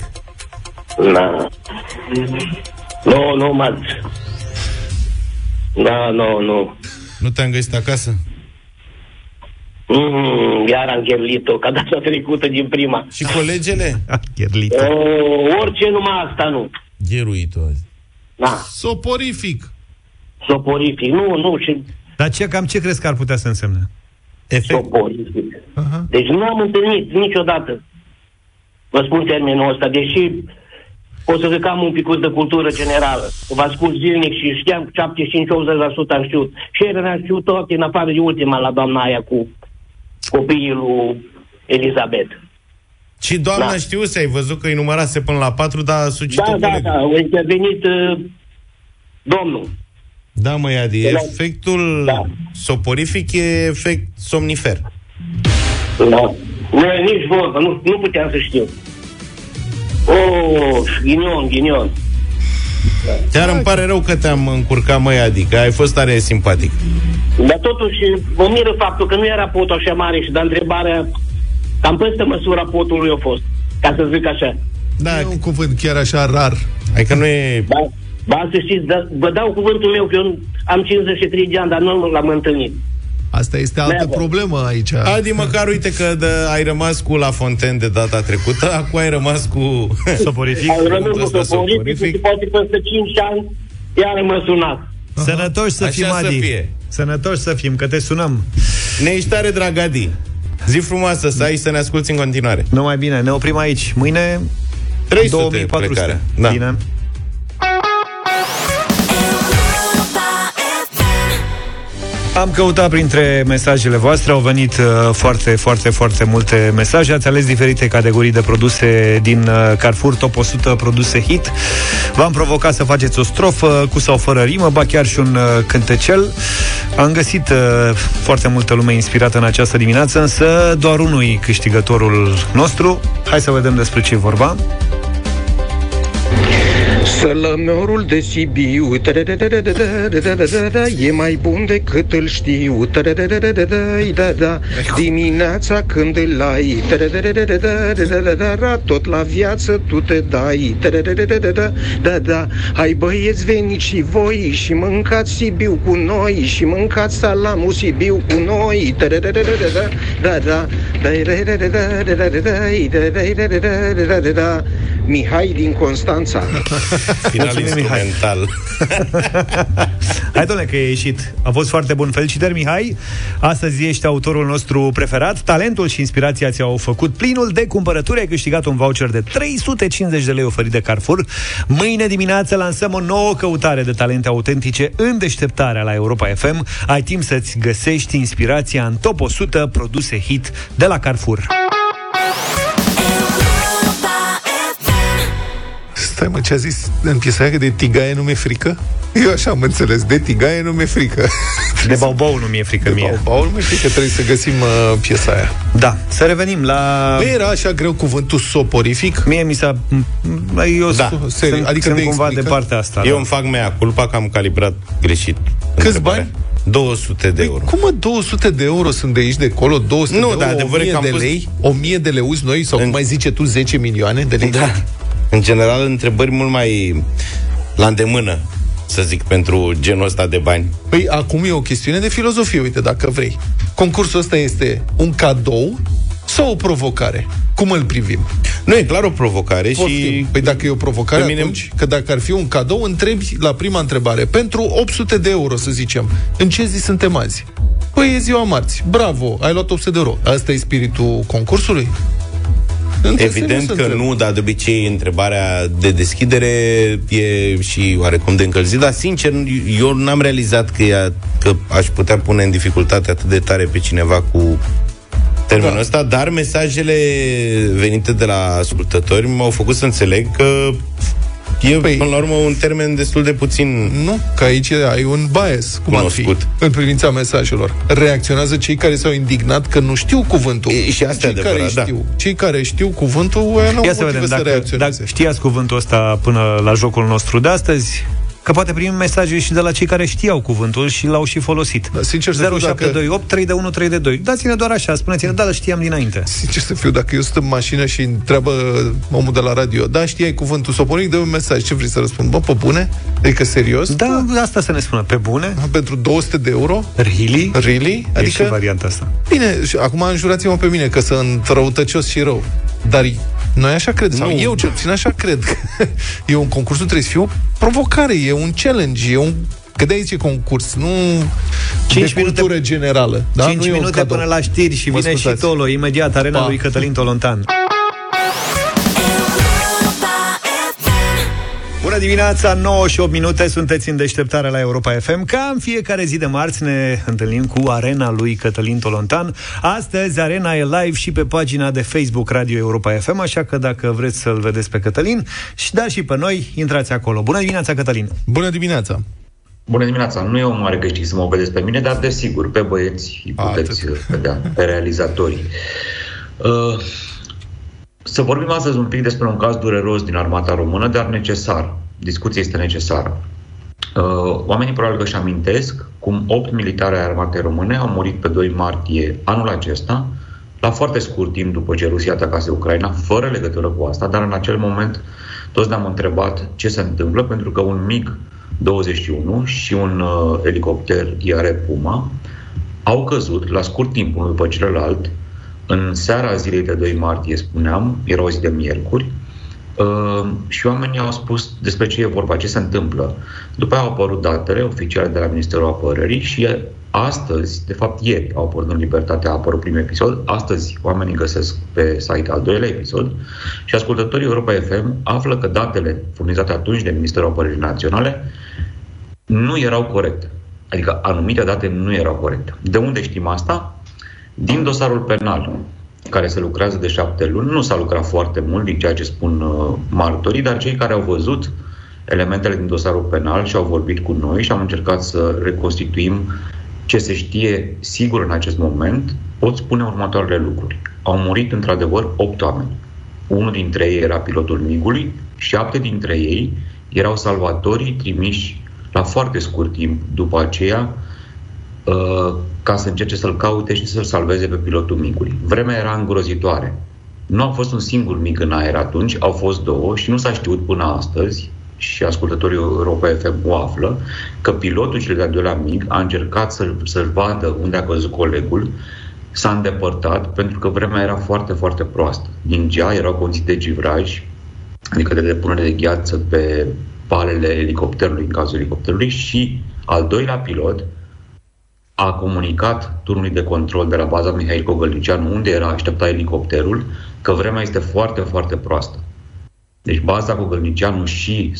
Speaker 14: Na. Nu, nu, mă. Da, nu, nu.
Speaker 4: Nu te-am găsit acasă?
Speaker 14: Mm, iar am gherlit-o, ca data trecută din prima.
Speaker 4: Și colegele?
Speaker 5: Gherlit.
Speaker 14: O, orice, numai asta nu.
Speaker 4: Gheruit azi.
Speaker 14: Da,
Speaker 3: Soporific!
Speaker 14: soporific. Nu, nu, și
Speaker 5: Dar ce, cam ce crezi că ar putea să însemne?
Speaker 4: Efect.
Speaker 14: soporific.
Speaker 3: Aha.
Speaker 14: Deci nu am întâlnit niciodată. Vă spun termenul ăsta, deși pot să zic că am un pic de cultură generală. Vă ascult zilnic și știam 75-80% am știut. Și ele le-am știut toate, în afară de ultima la doamna aia cu copiii lui Elizabeth.
Speaker 4: Și doamna
Speaker 14: Da.
Speaker 4: știu să ai văzut că îi numărase până la 4, dar a sucit
Speaker 14: Da, da, da, a intervenit uh, domnul.
Speaker 4: Da, măi, Adi,
Speaker 14: Da.
Speaker 4: efectul
Speaker 14: Da.
Speaker 4: soporific e efect somnifer.
Speaker 14: Da. Nu e nici vorbă, nu, nu puteam să știu. Oh, ghinion, ghinion.
Speaker 4: Chiar îmi pare rău că te-am încurcat, măi, Adi, că ai fost tare simpatic.
Speaker 14: Dar totuși mă miră faptul că nu era potul așa mare și de întrebarea cam peste măsura potului a fost, ca să zic așa.
Speaker 4: Da,
Speaker 3: E un cuvânt chiar așa rar.
Speaker 4: adică nu e
Speaker 14: Da. Ba, să știți, da, vă dau cuvântul meu că eu am 53 de ani, dar nu l-am întâlnit.
Speaker 3: Asta este altă
Speaker 14: Never.
Speaker 3: problemă aici.
Speaker 4: Adi, măcar uite că dă, ai rămas cu La Fontaine de data trecută, acum ai rămas cu...
Speaker 5: Soporific.
Speaker 14: Am rămas cu
Speaker 4: Ăsta
Speaker 14: soporific și poate peste 5 ani iar mă sunat.
Speaker 5: Sănătoși să
Speaker 4: Așa
Speaker 5: fim,
Speaker 4: să
Speaker 5: Adi.
Speaker 4: fie.
Speaker 5: Sănătoși să fim, că te sunăm.
Speaker 4: Ne ești tare, drag Adi. Zi frumoasă, să ai să ne asculti în continuare.
Speaker 5: Numai bine, ne oprim aici. Mâine
Speaker 4: 300
Speaker 5: 2400.
Speaker 4: plecarea. Da.
Speaker 5: Bine. Am căutat printre mesajele voastre, au venit uh, foarte, foarte, foarte multe mesaje. Ați ales diferite categorii de produse din uh, Carrefour Top 100 produse hit. V-am provocat să faceți o strofă cu sau fără rimă, ba chiar și un uh, cântecel. Am găsit uh, foarte multă lume inspirată în această dimineață, însă doar unui câștigătorul nostru. Hai să vedem despre ce e vorba.
Speaker 18: Călămorul de Sibiu. E mai bun decât îl știu Dimineața când îl ai Tot la viață tu te dai Da, da, hai băieți veniți și voi Și mâncați Sibiu cu noi Și mâncați salamul Sibiu cu noi Da, da, da, da Mihai din Constanța
Speaker 4: Final
Speaker 5: Mulțumim, Mihai.
Speaker 4: instrumental.
Speaker 5: Hai, domnule, că e ieșit. A fost foarte bun. Felicitări, Mihai. Astăzi ești autorul nostru preferat. Talentul și inspirația ți-au făcut plinul de cumpărături. Ai câștigat un voucher de 350 de lei oferit de Carrefour. Mâine dimineață lansăm o nouă căutare de talente autentice în deșteptarea la Europa FM. Ai timp să-ți găsești inspirația în top 100 produse hit de la Carrefour.
Speaker 3: Stai mă, ce a zis în piesa aia că de tigaie nu mi-e frică? Eu așa am înțeles, de tigaie nu mi-e frică.
Speaker 5: De baubau nu mi-e frică
Speaker 3: de
Speaker 5: mie.
Speaker 3: baubau nu mi-e frică, trebuie să găsim uh, piesa aia.
Speaker 5: Da, să revenim la...
Speaker 3: Băi, era așa greu cuvântul soporific?
Speaker 5: Mie mi s-a... Eu
Speaker 4: Da.
Speaker 5: sunt,
Speaker 3: Serios,
Speaker 5: sunt,
Speaker 3: adică
Speaker 5: sunt
Speaker 3: te
Speaker 5: cumva
Speaker 3: explică?
Speaker 5: de partea asta.
Speaker 4: Eu
Speaker 5: da.
Speaker 4: îmi fac mea culpa că am calibrat greșit.
Speaker 3: Câți
Speaker 4: întrebarea.
Speaker 3: bani?
Speaker 4: 200 de euro.
Speaker 3: Cum mă, 200 de euro sunt de aici de acolo? 200
Speaker 4: Nu,
Speaker 3: de
Speaker 4: da,
Speaker 3: euro,
Speaker 4: adevărul e
Speaker 3: 1000
Speaker 4: că am
Speaker 3: de
Speaker 4: pus-
Speaker 3: lei? 1000 de leuzi noi? Sau cum mai zice tu, 10 milioane de lei?
Speaker 4: Da. În general, întrebări mult mai la îndemână, să zic, pentru genul ăsta de bani.
Speaker 3: Păi acum e o chestiune de filozofie, uite, dacă vrei. Concursul ăsta este un cadou sau o provocare? Cum îl privim?
Speaker 4: Nu, e clar o provocare
Speaker 3: Poftim.
Speaker 4: și...
Speaker 3: Păi dacă e o provocare,
Speaker 4: Pe mine-
Speaker 3: atunci, că dacă ar fi un cadou, întrebi la prima întrebare, pentru 800 de euro, să zicem, în ce zi suntem azi? Păi e ziua marți. Bravo, ai luat 800 de euro. Asta e spiritul concursului? În ce
Speaker 4: Evident
Speaker 3: sens
Speaker 4: că
Speaker 3: întreb?
Speaker 4: nu, dar de obicei întrebarea de deschidere e și oarecum de încălzit, dar sincer, eu n-am realizat că, ea, că aș putea pune în dificultate atât de tare pe cineva cu termenul
Speaker 3: Da.
Speaker 4: ăsta, dar mesajele venite de la ascultători m-au făcut să înțeleg că e, păi, până la urmă, un termen destul de puțin
Speaker 3: Nu, că aici ai un bias, cum ar fi,
Speaker 4: Cunoscut.
Speaker 3: în privința mesajelor. Reacționează cei care s-au indignat că nu știu cuvântul.
Speaker 4: E, și asta e
Speaker 3: cei care
Speaker 4: adevărat, da.
Speaker 3: știu, Cei care știu cuvântul, ăia nu
Speaker 5: Ia
Speaker 3: au
Speaker 5: să
Speaker 3: motive
Speaker 5: vedem
Speaker 3: să
Speaker 5: dacă,
Speaker 3: reacționeze.
Speaker 5: dacă știați cuvântul ăsta până la jocul nostru de astăzi. Că poate primim mesaje și de la cei care știau cuvântul și l-au și folosit.
Speaker 3: Da, sincer să fiu,
Speaker 5: 0728 3 de 1 3 de 2. Dați-ne doar așa, spuneți-ne, da, îl știam dinainte.
Speaker 3: Sincer să fiu, dacă eu sunt în mașină și întreabă omul de la radio, da, știai cuvântul soponic, dă un mesaj, ce vrei să răspund? Bă, pe bune? Adică serios?
Speaker 5: Da, asta să ne spună, pe bune?
Speaker 3: Pentru 200 de euro?
Speaker 5: Really?
Speaker 3: Really?
Speaker 5: Adică... E și
Speaker 3: Adică,
Speaker 5: varianta asta.
Speaker 3: bine, și acum înjurați-mă pe mine că sunt răutăcios și rău. Dar noi așa cred, sau
Speaker 4: Nu.
Speaker 3: eu cel puțin așa cred. că e un concurs, nu trebuie să fie o provocare, e un challenge, e un Că de aici e concurs, nu
Speaker 5: Cinci
Speaker 3: de cultură generală. Da?
Speaker 5: 5
Speaker 3: nu e un
Speaker 5: minute
Speaker 3: cadou.
Speaker 5: până la știri și
Speaker 3: Mă
Speaker 5: vine
Speaker 3: scuzați.
Speaker 5: și Tolo, imediat, arena
Speaker 3: Pa.
Speaker 5: lui Cătălin Tolontan. Bună dimineața, 9 și 8 minute, sunteți în deșteptarea la Europa FM. Ca în fiecare zi de marți ne întâlnim cu arena lui Cătălin Tolontan. Astăzi arena e live și pe pagina de Facebook Radio Europa FM, așa că dacă vreți să-l vedeți pe Cătălin, și dar și pe noi, intrați acolo. Bună dimineața, Cătălin!
Speaker 3: Bună dimineața!
Speaker 19: Bună dimineața! Nu e o mare câștig să mă vedeți pe mine, dar desigur, pe băieți îi puteți vedea, pe realizatorii. Uh, să vorbim astăzi un pic despre un caz dureros din armata română, dar necesar. Discuția este necesară. Uh, oamenii probabil că își amintesc cum 8 militari ai armatei române au murit pe 2 martie anul acesta, la foarte scurt timp după ce Rusia atacase Ucraina, fără legătură cu asta, dar în acel moment Toți ne-am întrebat ce se întâmplă, pentru că un MiG 21 și un uh, elicopter IAR Puma au căzut la scurt timp unul după celălalt, în seara zilei de 2 martie, spuneam, era o zi de miercuri, uh, și oamenii au spus despre ce e vorba, ce se întâmplă. După aia au apărut datele oficiale de la Ministerul Apărării și astăzi, de fapt ieri, au apărut în Libertate, a apărut primul episod, astăzi oamenii găsesc pe site al doilea episod și ascultătorii Europa FM află că datele furnizate atunci de Ministerul Apărării Naționale nu erau corecte. Adică anumite date nu erau corecte. De unde știm asta? Din dosarul penal, care se lucrează de șapte luni, nu s-a lucrat foarte mult din ceea ce spun uh, martorii, dar cei care au văzut elementele din dosarul penal și au vorbit cu noi și am încercat să reconstituim ce se știe sigur în acest moment, pot spune următoarele lucruri. Au murit într-adevăr opt oameni. Unul dintre ei era pilotul Migului, șapte dintre ei erau salvatorii trimiși la foarte scurt timp după aceea uh, ca să încerce să-l caute și să-l salveze pe pilotul micului. Vremea era îngrozitoare. Nu a fost un singur mic în aer atunci, au fost două și nu s-a știut până astăzi și ascultătorii Europa FM o află, că pilotul cel de-al doilea MIG a încercat să-l, să-l vadă unde a căzut colegul, s-a îndepărtat pentru că vremea era foarte, foarte proastă. Ningea erau conțite de givraj, adică de depunere de gheață pe palele elicopterului, în cazul elicopterului, și al doilea pilot a comunicat turnului de control de la baza Mihail Cogălnicianu, unde era aștepta elicopterul, că vremea este foarte, foarte proastă. Deci baza Cogălnicianu și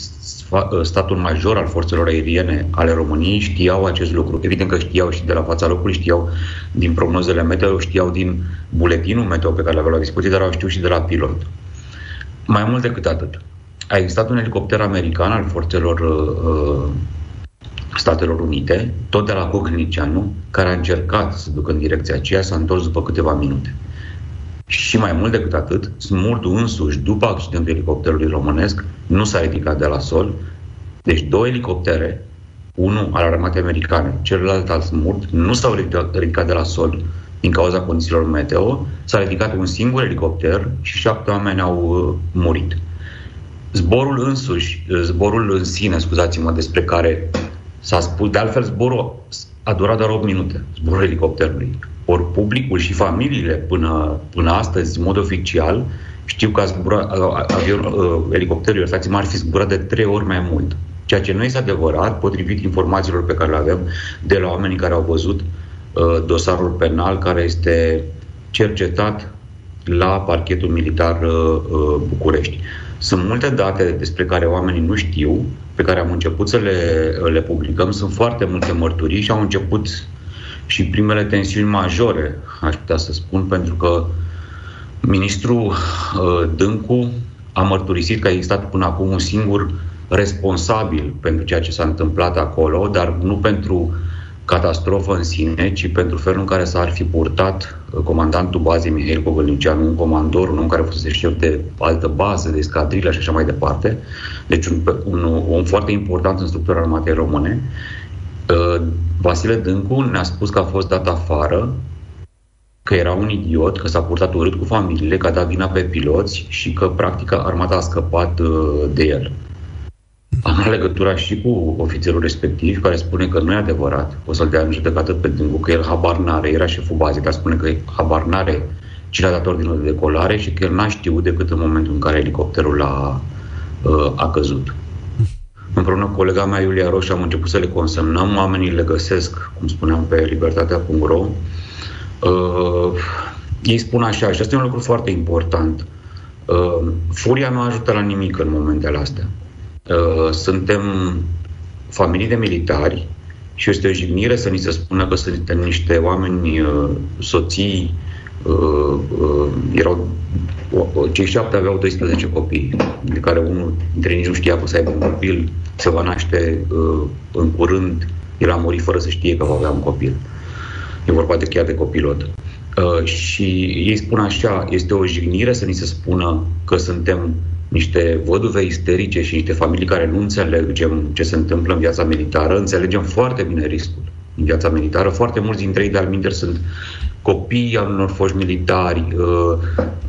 Speaker 19: statul major al forțelor aeriene ale României știau acest lucru. Evident că știau și de la fața locului, știau din prognozele meteo, știau din buletinul meteo pe care le aveau la dispoziție, dar au știut și de la pilot. Mai mult decât atât. A existat un elicopter american al forțelor uh, Statelor Unite, tot de la Cogălnicianu, care a încercat să ducă în direcția aceea, s-a întors după câteva minute. Și mai mult decât atât, Smurdu însuși, după accidentul elicopterului românesc, nu s-a ridicat de la sol. Deci două elicoptere, unul al armatei americane, celălalt al Smurt, nu s-au ridicat de la sol din cauza condițiilor meteo. S-a ridicat un singur elicopter și șapte oameni au uh, murit. Zborul însuși, uh, zborul în sine, scuzați-mă, despre care s-a spus, de altfel zborul a durat doar 8 minute, zborul elicopterului. Ori publicul și familiile până, până astăzi, în mod oficial, știu că a zburat, avion, elicopterul, iertați-mă, ar fi zburat de trei ori mai mult. Ceea ce nu este adevărat, potrivit informațiilor pe care le avem de la oamenii care au văzut uh, dosarul penal care este cercetat la parchetul militar uh, uh, București. Sunt multe date despre care oamenii nu știu, pe care am început să le, le publicăm. Sunt foarte multe mărturii și au început și primele tensiuni majore, aș putea să spun, pentru că ministrul uh, Dâncu a mărturisit că a existat până acum un singur responsabil pentru ceea ce s-a întâmplat acolo, dar nu pentru catastrofă în sine, ci pentru felul în care s-ar fi purtat uh, comandantul bazei Mihail Cogălnicianu, un comandor, un om care fusese șef de altă bază, de escadrilă și așa mai departe. Deci un, un, un om foarte important în structura armatei române. Uh, Vasile Dâncu ne-a spus că a fost dat afară, că era un idiot, că s-a purtat urât cu familiile, că a dat vina pe piloți și că, practic, armata a scăpat uh, de el. Am legătura și cu ofițerul respectiv, care spune că nu e adevărat. O să-l dea în judecată pe Dâncu, că el habar n-are, era șeful bazei, dar spune că habar n-are cine a dat ordinul de decolare și că el n-a știut decât în momentul în care elicopterul a, uh, a căzut. Împreună cu colega mea, Iulia Roșu, am început să le consemnăm. Oamenii le găsesc, cum spuneam, pe libertatea.ro. Uh, ei spun așa, și asta e un lucru foarte important. Uh, furia nu ajută la nimic în momentele astea. Uh, suntem familii de militari și este o jignire să ni se spună că suntem niște oameni, uh, soții, uh, uh, erau cei șapte aveau 12 copii, de care unul dintre ei nu știa că să aibă un copil, se va naște uh, în curând, el a murit fără să știe că va avea un copil. E vorba de chiar de copilot. Uh, și ei spun așa, este o jignire să ni se spună că suntem niște văduve isterice și niște familii care nu înțelegem ce se întâmplă în viața militară, înțelegem foarte bine riscul. din viața militară. Foarte mulți dintre ei, de-al minter, sunt copii al unor foști militari uh,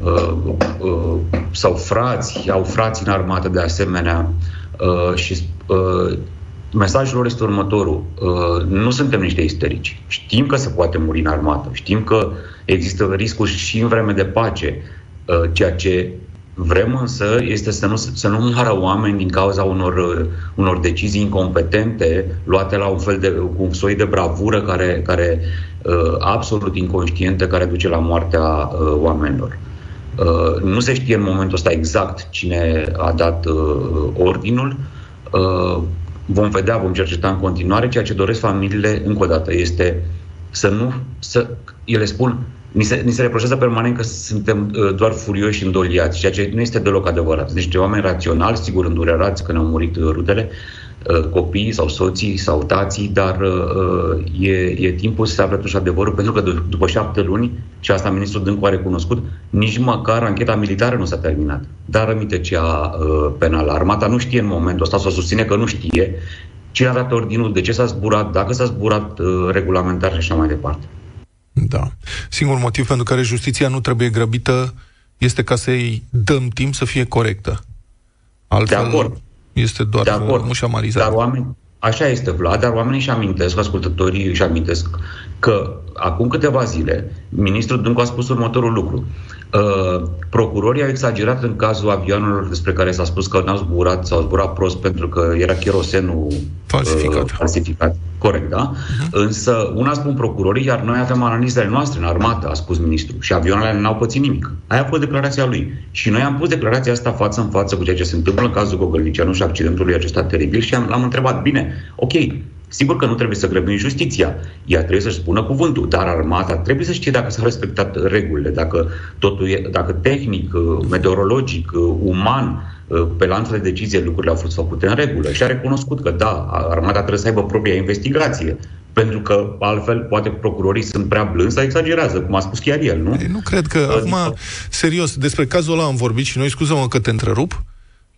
Speaker 19: uh, uh, sau frați, au frați în armată de asemenea uh, și uh, mesajul lor este următorul. Uh, nu suntem niște isterici. Știm că se poate muri în armată. Știm că există riscuri și în vreme de pace. Uh, ceea ce vrem însă este să nu, să nu moară oameni din cauza unor, uh, unor decizii incompetente luate la un fel de, cu un soi de bravură care, care absolut inconștientă care duce la moartea oamenilor. Nu se știe în momentul ăsta exact cine a dat ordinul. Vom vedea, vom cerceta în continuare. Ceea ce doresc familiile, încă o dată, este să nu... Să, ele spun, ni se, ni se reproșează permanent că suntem uh, doar furioși și îndoliați, ceea ce nu este deloc adevărat. Deci, oameni raționali, sigur îndurerați că ne-au murit uh, rudele, uh, copiii sau soții sau tații, dar uh, e, e timpul să se afle totuși adevărul, pentru că d- după șapte luni, și asta ministrul Dâncu a recunoscut, nici măcar ancheta militară nu s-a terminat. Dar rămite cea uh, penală. Armata nu știe în momentul ăsta, sau susține că nu știe cine a dat ordinul, de ce s-a zburat, dacă s-a zburat uh, regulamentar și așa mai departe.
Speaker 3: Da. Singurul motiv pentru care justiția nu trebuie grăbită este ca să-i dăm timp să fie corectă. Altfel,
Speaker 19: de acord.
Speaker 3: este doar
Speaker 19: de acord.
Speaker 3: mușamarizare.
Speaker 19: Dar oameni, așa este, Vlad, dar oamenii își amintesc, ascultătorii își amintesc că acum câteva zile ministrul Dâncu a spus următorul lucru. Uh, procurorii au exagerat în cazul avioanelor despre care s-a spus că n-au zburat sau au zburat prost pentru că era cherosenul
Speaker 3: falsificat.
Speaker 19: Uh, falsificat. Corect, da? Uh-huh. Însă, una spun procurorii, iar noi avem analizele noastre în armată, a spus ministrul, și avioanele n-au pățit nimic. Aia a fost declarația lui. Și noi am pus declarația asta față în față cu ceea ce se întâmplă în cazul Gogălnicianu și accidentului acesta teribil și am, l-am întrebat, bine, ok, Sigur că nu trebuie să grăbim justiția. Ea trebuie să-și spună cuvântul, dar armata trebuie să știe dacă s-au respectat regulile, dacă totul e, dacă tehnic, uh, meteorologic, uh, uman, uh, pe lanțul de decizie lucrurile au fost făcute în regulă și a recunoscut că da, armata trebuie să aibă propria investigație. Pentru că altfel poate procurorii sunt prea blânzi sau exagerează, cum a spus chiar el, nu?
Speaker 3: Ei, nu cred că, adică... acum, serios, despre cazul ăla am vorbit și noi, scuză-mă că te întrerup,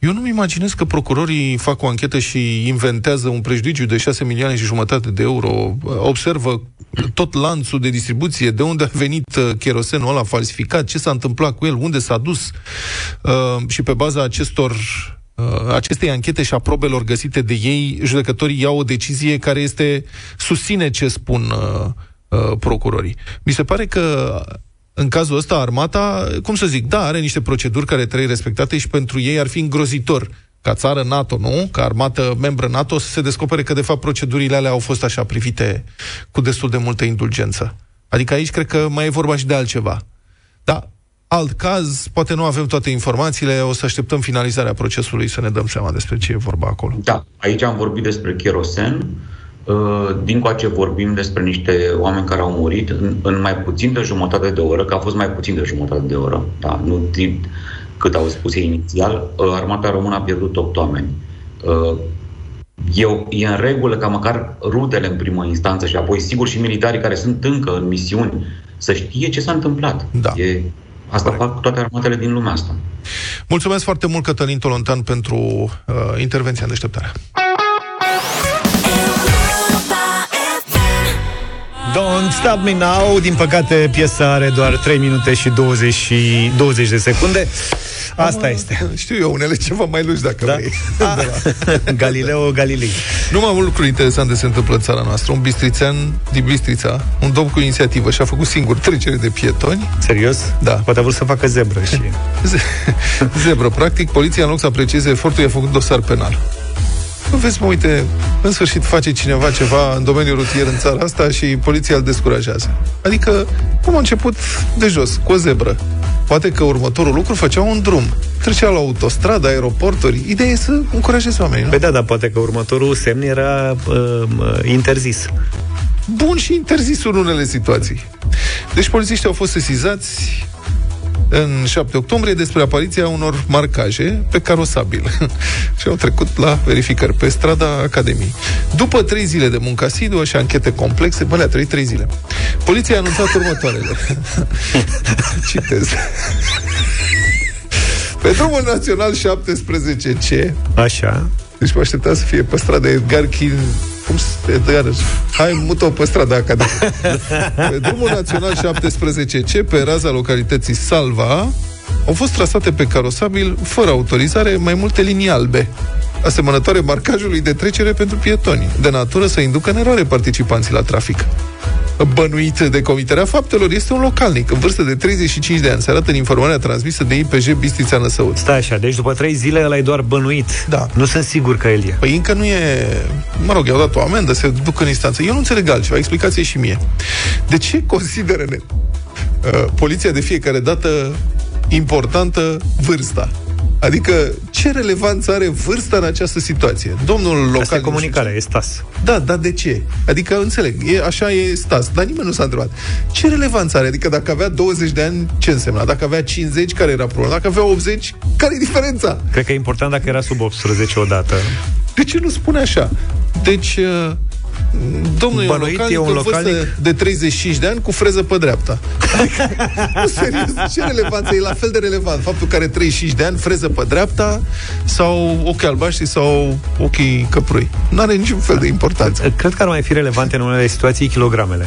Speaker 3: eu nu-mi imaginez că procurorii fac o anchetă și inventează un prejudiciu de 6 milioane și jumătate de euro, observă tot lanțul de distribuție, de unde a venit uh, cherosenul ăla falsificat, ce s-a întâmplat cu el, unde s-a dus uh, și pe baza acestor uh, acestei anchete și a probelor găsite de ei, judecătorii iau o decizie care este susține ce spun uh, uh, procurorii. Mi se pare că în cazul ăsta, armata, cum să zic, da, are niște proceduri care trebuie respectate și pentru ei ar fi îngrozitor ca țară NATO, nu? Ca armată membră NATO să se descopere că, de fapt, procedurile alea au fost așa privite cu destul de multă indulgență. Adică aici cred că mai e vorba și de altceva. Da, alt caz, poate nu avem toate informațiile, o să așteptăm finalizarea procesului să ne dăm seama despre ce e vorba acolo.
Speaker 19: Da, aici am vorbit despre cherosen, Uh, din coace vorbim despre niște oameni care au murit în, în mai puțin de jumătate de oră, că a fost mai puțin de jumătate de oră, da, nu timp cât au spus ei inițial, uh, armata română a pierdut 8 oameni. Uh, eu, e în regulă ca măcar rudele în primă instanță și apoi, sigur, și militarii care sunt încă în misiuni să știe ce s-a întâmplat.
Speaker 3: Da.
Speaker 19: E, asta Corect. fac toate armatele din lumea asta.
Speaker 3: Mulțumesc foarte mult, Cătălin Tolontan, pentru uh, intervenția în deșteptare.
Speaker 5: Don't Stop Me Now Din păcate, piesa are doar 3 minute și 20, și 20 de secunde. Asta
Speaker 3: Am,
Speaker 5: este.
Speaker 3: Știu eu, unele ceva mai lungi dacă
Speaker 5: da?
Speaker 3: vrei.
Speaker 5: Da. Galileo Galilei.
Speaker 3: Numai un lucru interesant de se întâmplă în țara noastră. Un bistrițean din Bistrița Un domn cu inițiativă și-a făcut singur trecere de pietoni.
Speaker 5: Serios?
Speaker 3: Da.
Speaker 5: Poate a vrut să facă zebră și...
Speaker 3: zebră, practic Poliția în loc să aprecieze efortul I-a făcut dosar penal nu vezi, mă, uite, în sfârșit face cineva ceva în domeniul rutier în țara asta și poliția îl descurajează. Adică, cum a început de jos, cu o zebră. Poate că următorul lucru făcea un drum. Trecea la autostradă, aeroporturi. Ideea e să încurajezi oamenii, nu?
Speaker 5: Păi da, dar poate că următorul semn era uh, interzis.
Speaker 3: Bun și interzis în unele situații. Deci polițiștii au fost sesizați în 7 octombrie despre apariția unor marcaje pe carosabil și au trecut la verificări pe strada Academiei. După trei zile de muncă asiduă și anchete complexe, bă, le-a trăit trei zile. Poliția a anunțat următoarele. Citez. Pe drumul național 17C
Speaker 5: Așa
Speaker 3: Deci mă așteptam să fie pe strada Edgar Chin cum să Edgar, hai mută-o pe strada Academiei. Pe drumul național 17C, pe raza localității Salva, au fost trasate pe carosabil, fără autorizare, mai multe linii albe, asemănătoare marcajului de trecere pentru pietoni, de natură să inducă în eroare participanții la trafic. Bănuit de comiterea faptelor este un localnic în vârstă de 35 de ani. Se arată în informarea transmisă de IPJ Bistrița Năsăud.
Speaker 5: Stai așa, deci după trei zile ăla e doar bănuit.
Speaker 3: Da.
Speaker 5: Nu sunt sigur că el e.
Speaker 3: Păi încă nu e... Mă rog, i-au dat o amendă, se duc în instanță. Eu nu înțeleg altceva, explicație și mie. De ce consideră ne, uh, poliția de fiecare dată importantă vârsta? Adică, ce relevanță are vârsta în această situație? Domnul local...
Speaker 5: Asta e comunicarea, e stas.
Speaker 3: Da, dar de ce? Adică, înțeleg, e, așa e stas, dar nimeni nu s-a întrebat. Ce relevanță are? Adică dacă avea 20 de ani, ce însemna? Dacă avea 50, care era problema? Dacă avea 80, care e diferența?
Speaker 5: Cred că e important dacă era sub 18 odată.
Speaker 3: De ce nu spune așa? Deci, uh, domnul
Speaker 5: Bănuit
Speaker 3: e un localnic,
Speaker 5: e un
Speaker 3: în vârstă
Speaker 5: localnic?
Speaker 3: de 35 de ani cu freză pe dreapta. Adică, nu, serios, ce relevanță? E la fel de relevant faptul că are 35 de ani, freză pe dreapta sau ochi albaștri sau ochii căprui. Nu are niciun fel de importanță.
Speaker 5: Cred că ar mai fi relevante în unele situații kilogramele.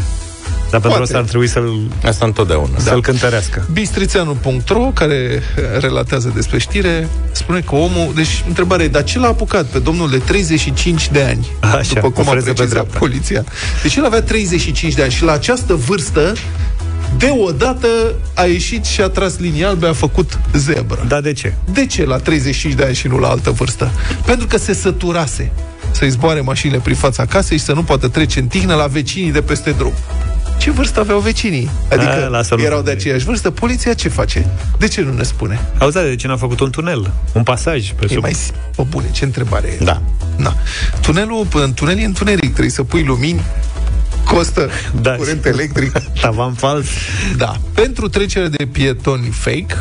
Speaker 5: Dar pentru
Speaker 3: Poate.
Speaker 5: asta ar trebui să-l,
Speaker 4: Asta întotdeauna.
Speaker 5: să-l cântărească.
Speaker 3: Bistrițeanu.ro, care relatează despre știre, spune că omul... Deci, întrebarea e, dar ce l-a apucat pe domnul de 35 de ani?
Speaker 5: Așa,
Speaker 3: după
Speaker 5: cu
Speaker 3: cum a
Speaker 5: freză pe
Speaker 3: precizat
Speaker 5: dreapta.
Speaker 3: poliția. Deci el avea 35 de ani și la această vârstă deodată a ieșit și a tras linia albe, a făcut zebră.
Speaker 5: Dar de ce?
Speaker 3: De ce la 35 de ani și nu la altă vârstă? Pentru că se săturase să-i zboare mașinile prin fața casei și să nu poată trece în tihnă la vecinii de peste drum. Ce vârstă aveau vecinii? Adică
Speaker 5: A, lasă-l.
Speaker 3: erau de aceeași vârstă. Poliția ce face? De ce nu ne spune?
Speaker 5: Auzi, de ce n-a făcut un tunel? Un pasaj pe
Speaker 3: E
Speaker 5: sub...
Speaker 3: mai sim- Bă, bune, ce întrebare e?
Speaker 4: Da.
Speaker 3: Na. Tunelul, până în tunel e întuneric, trebuie să pui lumini, costă
Speaker 5: Da.
Speaker 3: curent electric.
Speaker 5: Tavan fals.
Speaker 3: Da. Pentru trecere de pietoni fake,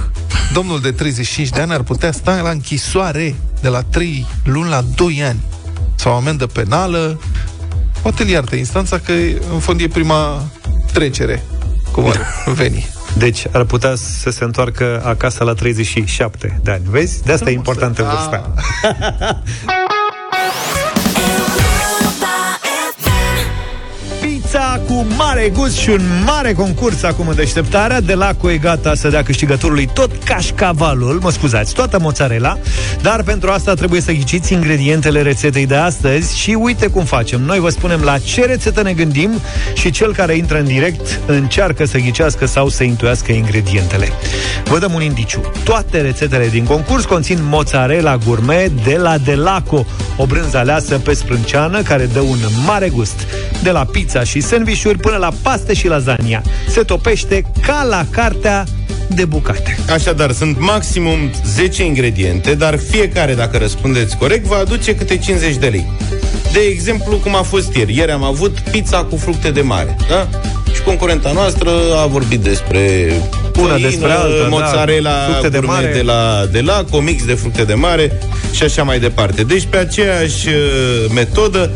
Speaker 3: domnul de 35 de ani ar putea sta la închisoare de la 3 luni la 2 ani. Sau amendă penală. Poate îl iartă instanța că în fond e prima trecere. Cum ar veni.
Speaker 5: Deci ar putea să se întoarcă acasă la 37 de ani. Vezi? De asta e importantă vârsta. cu mare gust și un mare concurs acum în deșteptarea. De la e gata să dea câștigătorului tot cașcavalul, mă scuzați, toată mozzarella, dar pentru asta trebuie să ghiciți ingredientele rețetei de astăzi și uite cum facem. Noi vă spunem la ce rețetă ne gândim și cel care intră în direct încearcă să ghicească sau să intuiască ingredientele. Vă dăm un indiciu. Toate rețetele din concurs conțin mozzarella gourmet de la Delaco, o brânză aleasă pe sprânceană care dă un mare gust. De la pizza și sandvișuri până la paste și lasagna. Se topește ca la cartea de bucate.
Speaker 4: Așadar, sunt maximum 10 ingrediente, dar fiecare, dacă răspundeți corect, va aduce câte 50 de lei. De exemplu, cum a fost ieri. Ieri am avut pizza cu fructe de mare, da? Și concurenta noastră a vorbit despre
Speaker 5: Una
Speaker 4: făină,
Speaker 5: despre alta, da,
Speaker 4: mozzarella
Speaker 5: fructe de
Speaker 4: gourmet
Speaker 5: mare.
Speaker 4: de la, de la comix de fructe de mare și așa mai departe. Deci pe aceeași uh, metodă,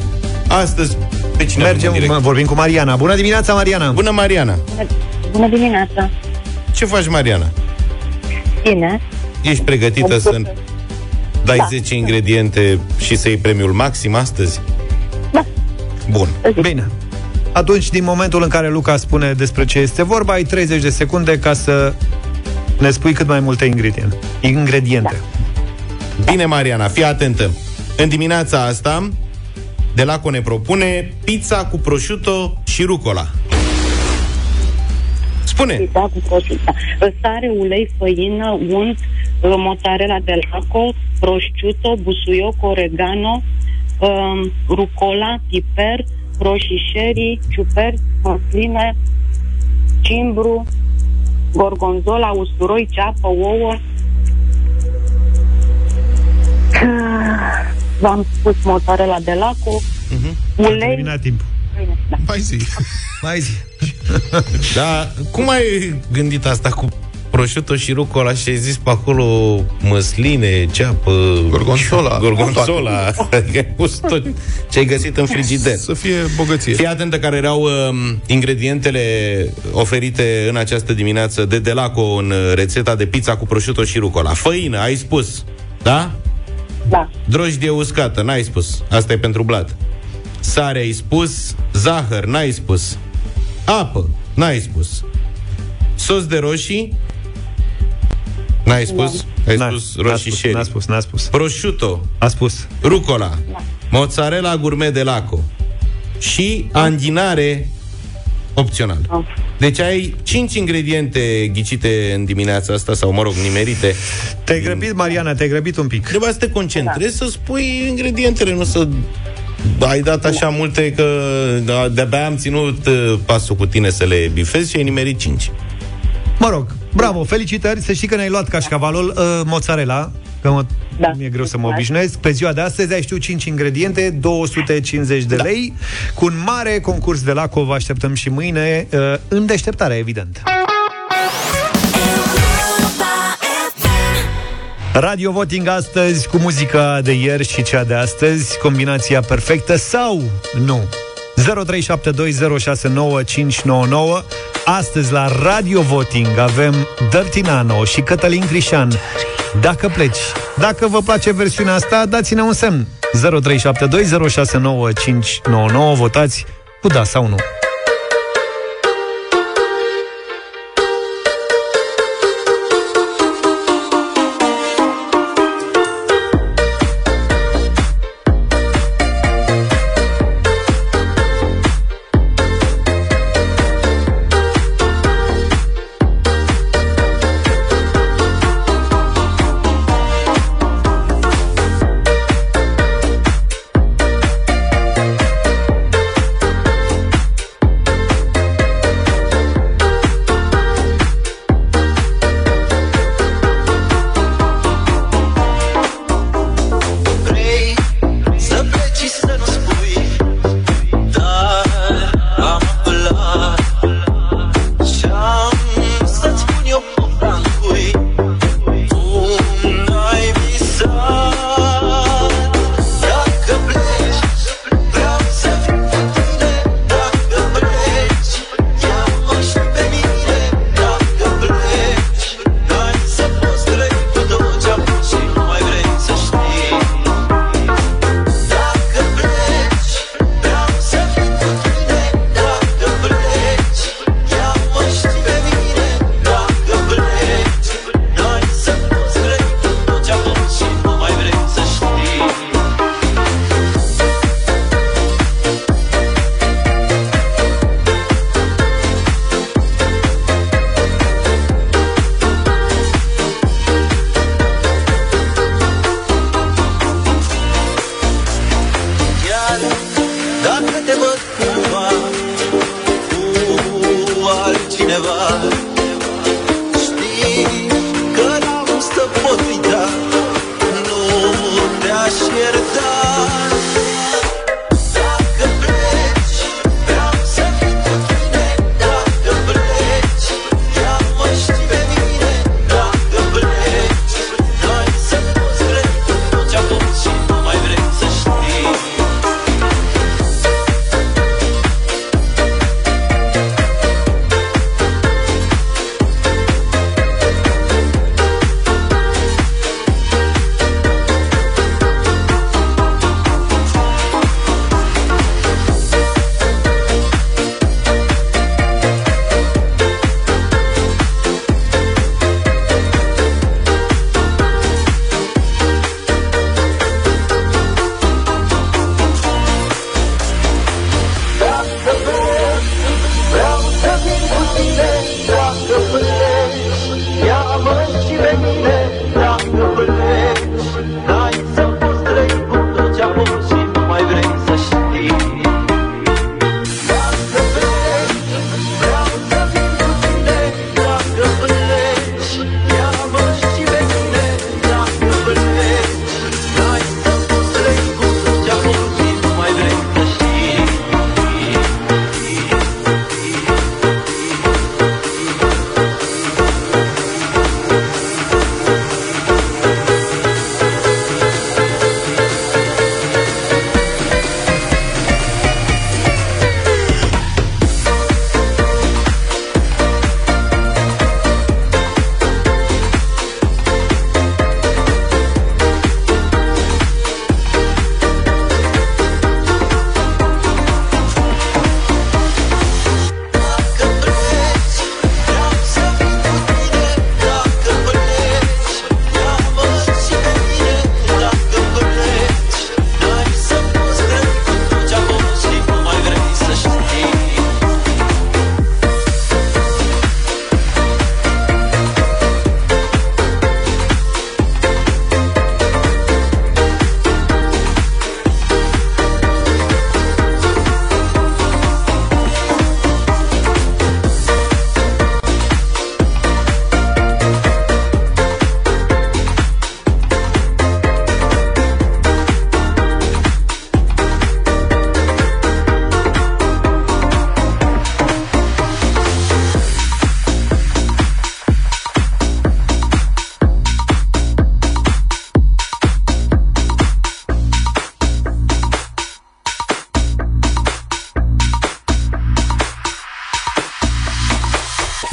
Speaker 4: astăzi pe cine avem în
Speaker 5: Mergem,
Speaker 4: direct?
Speaker 5: mă, vorbim cu Mariana. Bună dimineața, Mariana!
Speaker 4: Bună, Mariana!
Speaker 17: Bună dimineața!
Speaker 4: Ce faci, Mariana?
Speaker 17: Bine.
Speaker 4: Ești pregătită să dai
Speaker 17: Da.
Speaker 4: 10 ingrediente și să iei premiul maxim astăzi?
Speaker 17: Da.
Speaker 4: Bun.
Speaker 5: Bine. Atunci, din momentul în care Luca spune despre ce este vorba, ai 30 de secunde ca să ne spui cât mai multe ingrediente. Ingrediente.
Speaker 4: Bine, Mariana, fii atentă. În dimineața asta, de la ne propune pizza cu prosciutto și rucola. Spune.
Speaker 17: Pizza cu prosciutto. Sare, ulei, făină, unt, uh, mozzarella de laco, prosciutto, busuioc, oregano, um, rucola, piper, roșii sherry, ciuperci, măsline, cimbru, gorgonzola, usturoi, ceapă, ouă. V-am spus mozzarella de laco, ulei.
Speaker 5: Terminat timpul.
Speaker 3: Mai zi.
Speaker 5: Mai zi.
Speaker 4: Da, cum ai gândit asta cu prosciutto și rucola și ai zis pe acolo măsline, ceapă...
Speaker 3: Gorgonzola.
Speaker 4: Gorgonzola. Adică ai pus tot ce ai găsit în frigider.
Speaker 3: Să fie bogăție.
Speaker 4: Fii atentă care erau uh, ingredientele oferite în această dimineață de Delaco în uh, rețeta de pizza cu prosciutto și rucola. Făină, ai spus, da?
Speaker 20: Da.
Speaker 4: Drojdie uscată, n-ai spus. Asta e pentru blat. Sare ai spus, zahăr, n-ai spus. Apă, n-ai spus. Sos de roșii, n-ai spus. Ai
Speaker 5: N-a-
Speaker 4: spus
Speaker 5: n-a
Speaker 4: roșii
Speaker 5: spus,
Speaker 4: sherry.
Speaker 5: n-a spus, n-a spus.
Speaker 4: Prosciutto,
Speaker 5: A spus.
Speaker 4: rucola, mozzarella gourmet de laco și anghinare opțional. Deci ai 5 ingrediente ghicite în dimineața asta, sau mă rog, nimerite.
Speaker 5: Te-ai grăbit, Mariana, te-ai grăbit un pic.
Speaker 4: Trebuie să te concentrezi să spui ingredientele, nu să ai dat așa multe că da, de-abia am ținut uh, pasul cu tine să le bifezi și ai nimerit 5.
Speaker 5: Mă rog, bravo, felicitări, să știi că ne-ai luat cașcavalul, uh, mozzarella, că mă, da. mi-e greu să mă obișnuiesc. Pe ziua de astăzi ai știu 5 ingrediente, 250 de lei, cu un mare concurs de la vă așteptăm și mâine, uh, în deșteptare, evident. Radio Voting astăzi cu muzica de ieri și cea de astăzi, combinația perfectă sau nu? 0372069599 Astăzi la Radio Voting avem Dirty Nano și Cătălin Crișan. Dacă pleci, dacă vă place versiunea asta, dați-ne un semn. 0372069599 Votați cu da sau nu.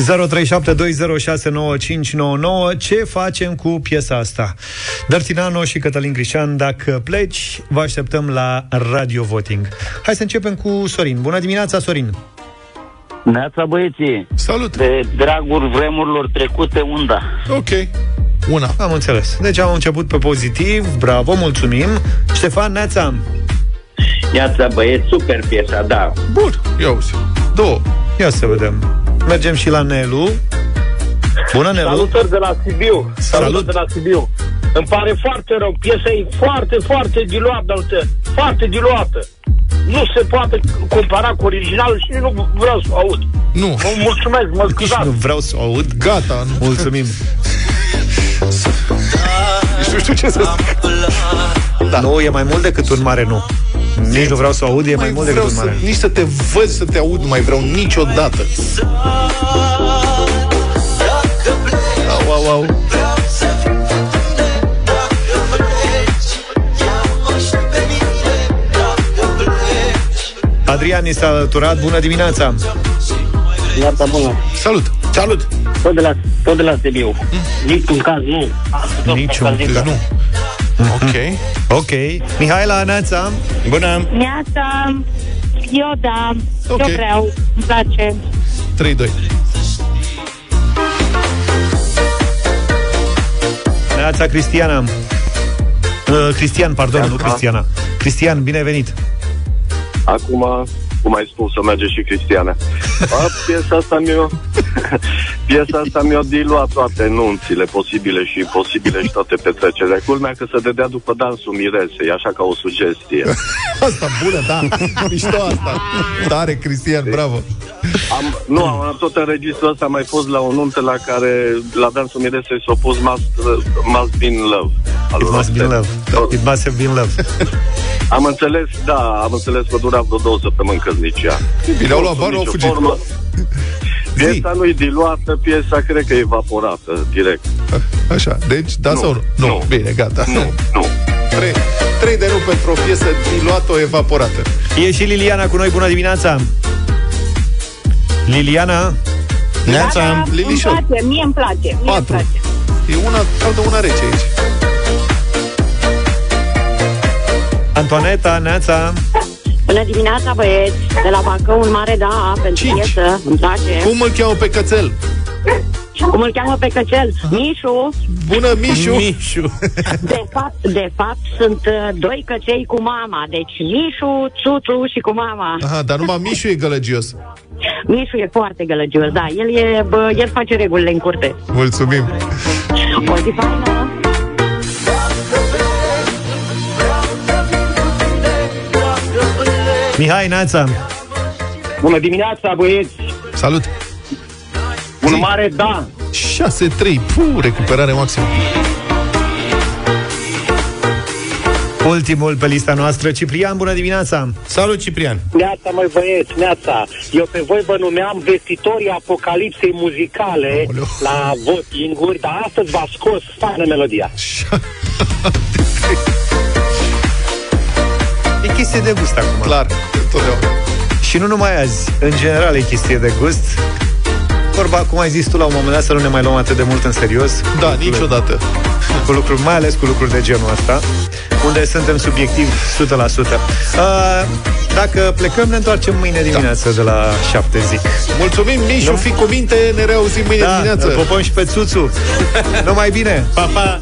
Speaker 5: 0372069599 Ce facem cu piesa asta? Dartinano și Cătălin Crișan, dacă pleci, vă așteptăm la Radio Voting. Hai să începem cu Sorin. Bună dimineața, Sorin!
Speaker 20: Neața băieții!
Speaker 3: Salut!
Speaker 20: De dragul vremurilor trecute, unda.
Speaker 3: Ok. Una.
Speaker 5: Am înțeles. Deci am început pe pozitiv, bravo, mulțumim. Ștefan, Neața.
Speaker 20: Neața băieți, super piesa, da.
Speaker 3: Bun, ia uzi. Două.
Speaker 5: Ia să vedem. Mergem și la Nelu. Bună, Nelu.
Speaker 21: Salutări de la Sibiu.
Speaker 5: Salut.
Speaker 21: de la Sibiu. Îmi pare foarte rău. Piesa e foarte, foarte diluată, uite. Foarte diluată. Nu se poate compara cu originalul și nu vreau să o aud.
Speaker 3: Nu.
Speaker 21: Mă mulțumesc, mă
Speaker 5: Nici
Speaker 21: scuzați.
Speaker 5: nu vreau să o aud.
Speaker 3: Gata. Nu.
Speaker 5: Mulțumim.
Speaker 3: Nici nu știu ce să zic.
Speaker 5: Da. Nu, e mai mult decât un mare nu. Nici nu vreau să o aud, e mai, mult decât
Speaker 3: vreau
Speaker 5: un
Speaker 3: să,
Speaker 5: mare nu.
Speaker 3: nici să te văd, să te aud, nu mai vreau niciodată. Au, au, au.
Speaker 5: Adrian ni s-a alăturat. Bună dimineața!
Speaker 16: Iarta bună.
Speaker 3: Salut!
Speaker 5: Salut!
Speaker 16: Tot de la, tot de la Sibiu. Niciun caz, nu.
Speaker 5: Niciun, deci nu.
Speaker 3: Ok.
Speaker 5: Ok. Mihaela, Neața.
Speaker 4: Bună!
Speaker 17: Neața, eu da,
Speaker 3: Ok.
Speaker 17: eu vreau, îmi place.
Speaker 3: 3-2.
Speaker 5: Neața, Cristiana. Uh, Cristian, pardon, nu Cristiana. Cristian, bine ai venit.
Speaker 6: Acum, cum ai spus, să merge și Cristiana. A, piesa asta mi-a piesa asta mi-a diluat toate nunțile posibile și imposibile și toate petrecerile. Culmea că se dădea după dansul miresei, așa ca o sugestie.
Speaker 3: Asta bună, da. Mișto asta. Tare, Cristian, bravo.
Speaker 6: Am, nu, am tot în registrul ăsta am mai fost la o nuntă la care la dansul miresei s-a pus must, must be in love. Al
Speaker 5: It must be
Speaker 6: Roxette.
Speaker 5: love. It must have been love.
Speaker 6: Am înțeles, da, am înțeles că dura vreo două săptămâni căsnicia.
Speaker 3: Bine, au luat
Speaker 6: Sub
Speaker 3: bani, au
Speaker 6: nicio
Speaker 3: fugit.
Speaker 6: formă. Piesa nu-i diluată, piesa cred că e evaporată, direct.
Speaker 3: Așa, deci, da
Speaker 6: Nu,
Speaker 3: sau nu? Nu,
Speaker 6: nu.
Speaker 3: bine, gata.
Speaker 6: Nu, nu.
Speaker 3: 3, 3 de nu pentru o piesă diluată, evaporată.
Speaker 5: E și Liliana cu noi. Bună dimineața! Liliana.
Speaker 4: Neața!
Speaker 17: Da, îmi
Speaker 3: Lilișor.
Speaker 17: place, mie îmi place, mie îmi
Speaker 3: Patru.
Speaker 17: place.
Speaker 3: E una caldă, una rece aici.
Speaker 5: Antoaneta, Neața.
Speaker 17: Bună dimineața, băieți! De la Bacău, un mare da pentru
Speaker 3: Cinci.
Speaker 17: piesă, îmi place.
Speaker 3: Cum îl cheamă pe cățel?
Speaker 17: Cum îl cheamă pe căcel? Mișu.
Speaker 3: Bună, Mișu!
Speaker 5: Mișu.
Speaker 17: De fapt, de fapt, sunt uh, doi căcei cu mama. Deci Mișu, Țuțu și cu mama.
Speaker 3: Aha, dar numai Mișu e gălăgios.
Speaker 17: Mișu e foarte gălăgios, da. El, e, bă, el face regulile în curte.
Speaker 3: Mulțumim!
Speaker 17: O zi faină!
Speaker 5: Mihai, Neața.
Speaker 16: Bună dimineața, băieți.
Speaker 3: Salut!
Speaker 16: Un mare da.
Speaker 3: 6-3, puh, recuperare maximă.
Speaker 5: Ultimul pe lista noastră, Ciprian, bună dimineața!
Speaker 4: Salut, Ciprian!
Speaker 16: Neața, mai băieți, neața. Eu pe voi vă numeam vestitorii apocalipsei muzicale
Speaker 3: Aoleu.
Speaker 16: la voting-uri, dar astăzi v-a scos faină melodia.
Speaker 5: E chestie de gust acum.
Speaker 3: Clar, totdeauna.
Speaker 5: Și nu numai azi, în general e chestie de gust. Vorba, cum ai zis tu la un moment dat, să nu ne mai luăm atât de mult în serios.
Speaker 3: Da, niciodată.
Speaker 5: Cu lucruri, mai ales cu lucruri de genul ăsta, unde suntem subiectivi 100%. Uh, dacă plecăm, ne întoarcem mâine dimineață de la 7 zic.
Speaker 3: Mulțumim, Mișu,
Speaker 5: Nu?
Speaker 3: fi cu minte, ne reauzim mâine
Speaker 5: Da,
Speaker 3: dimineață.
Speaker 5: îl popăm și pe Țuțu. Numai bine!
Speaker 4: Pa, pa!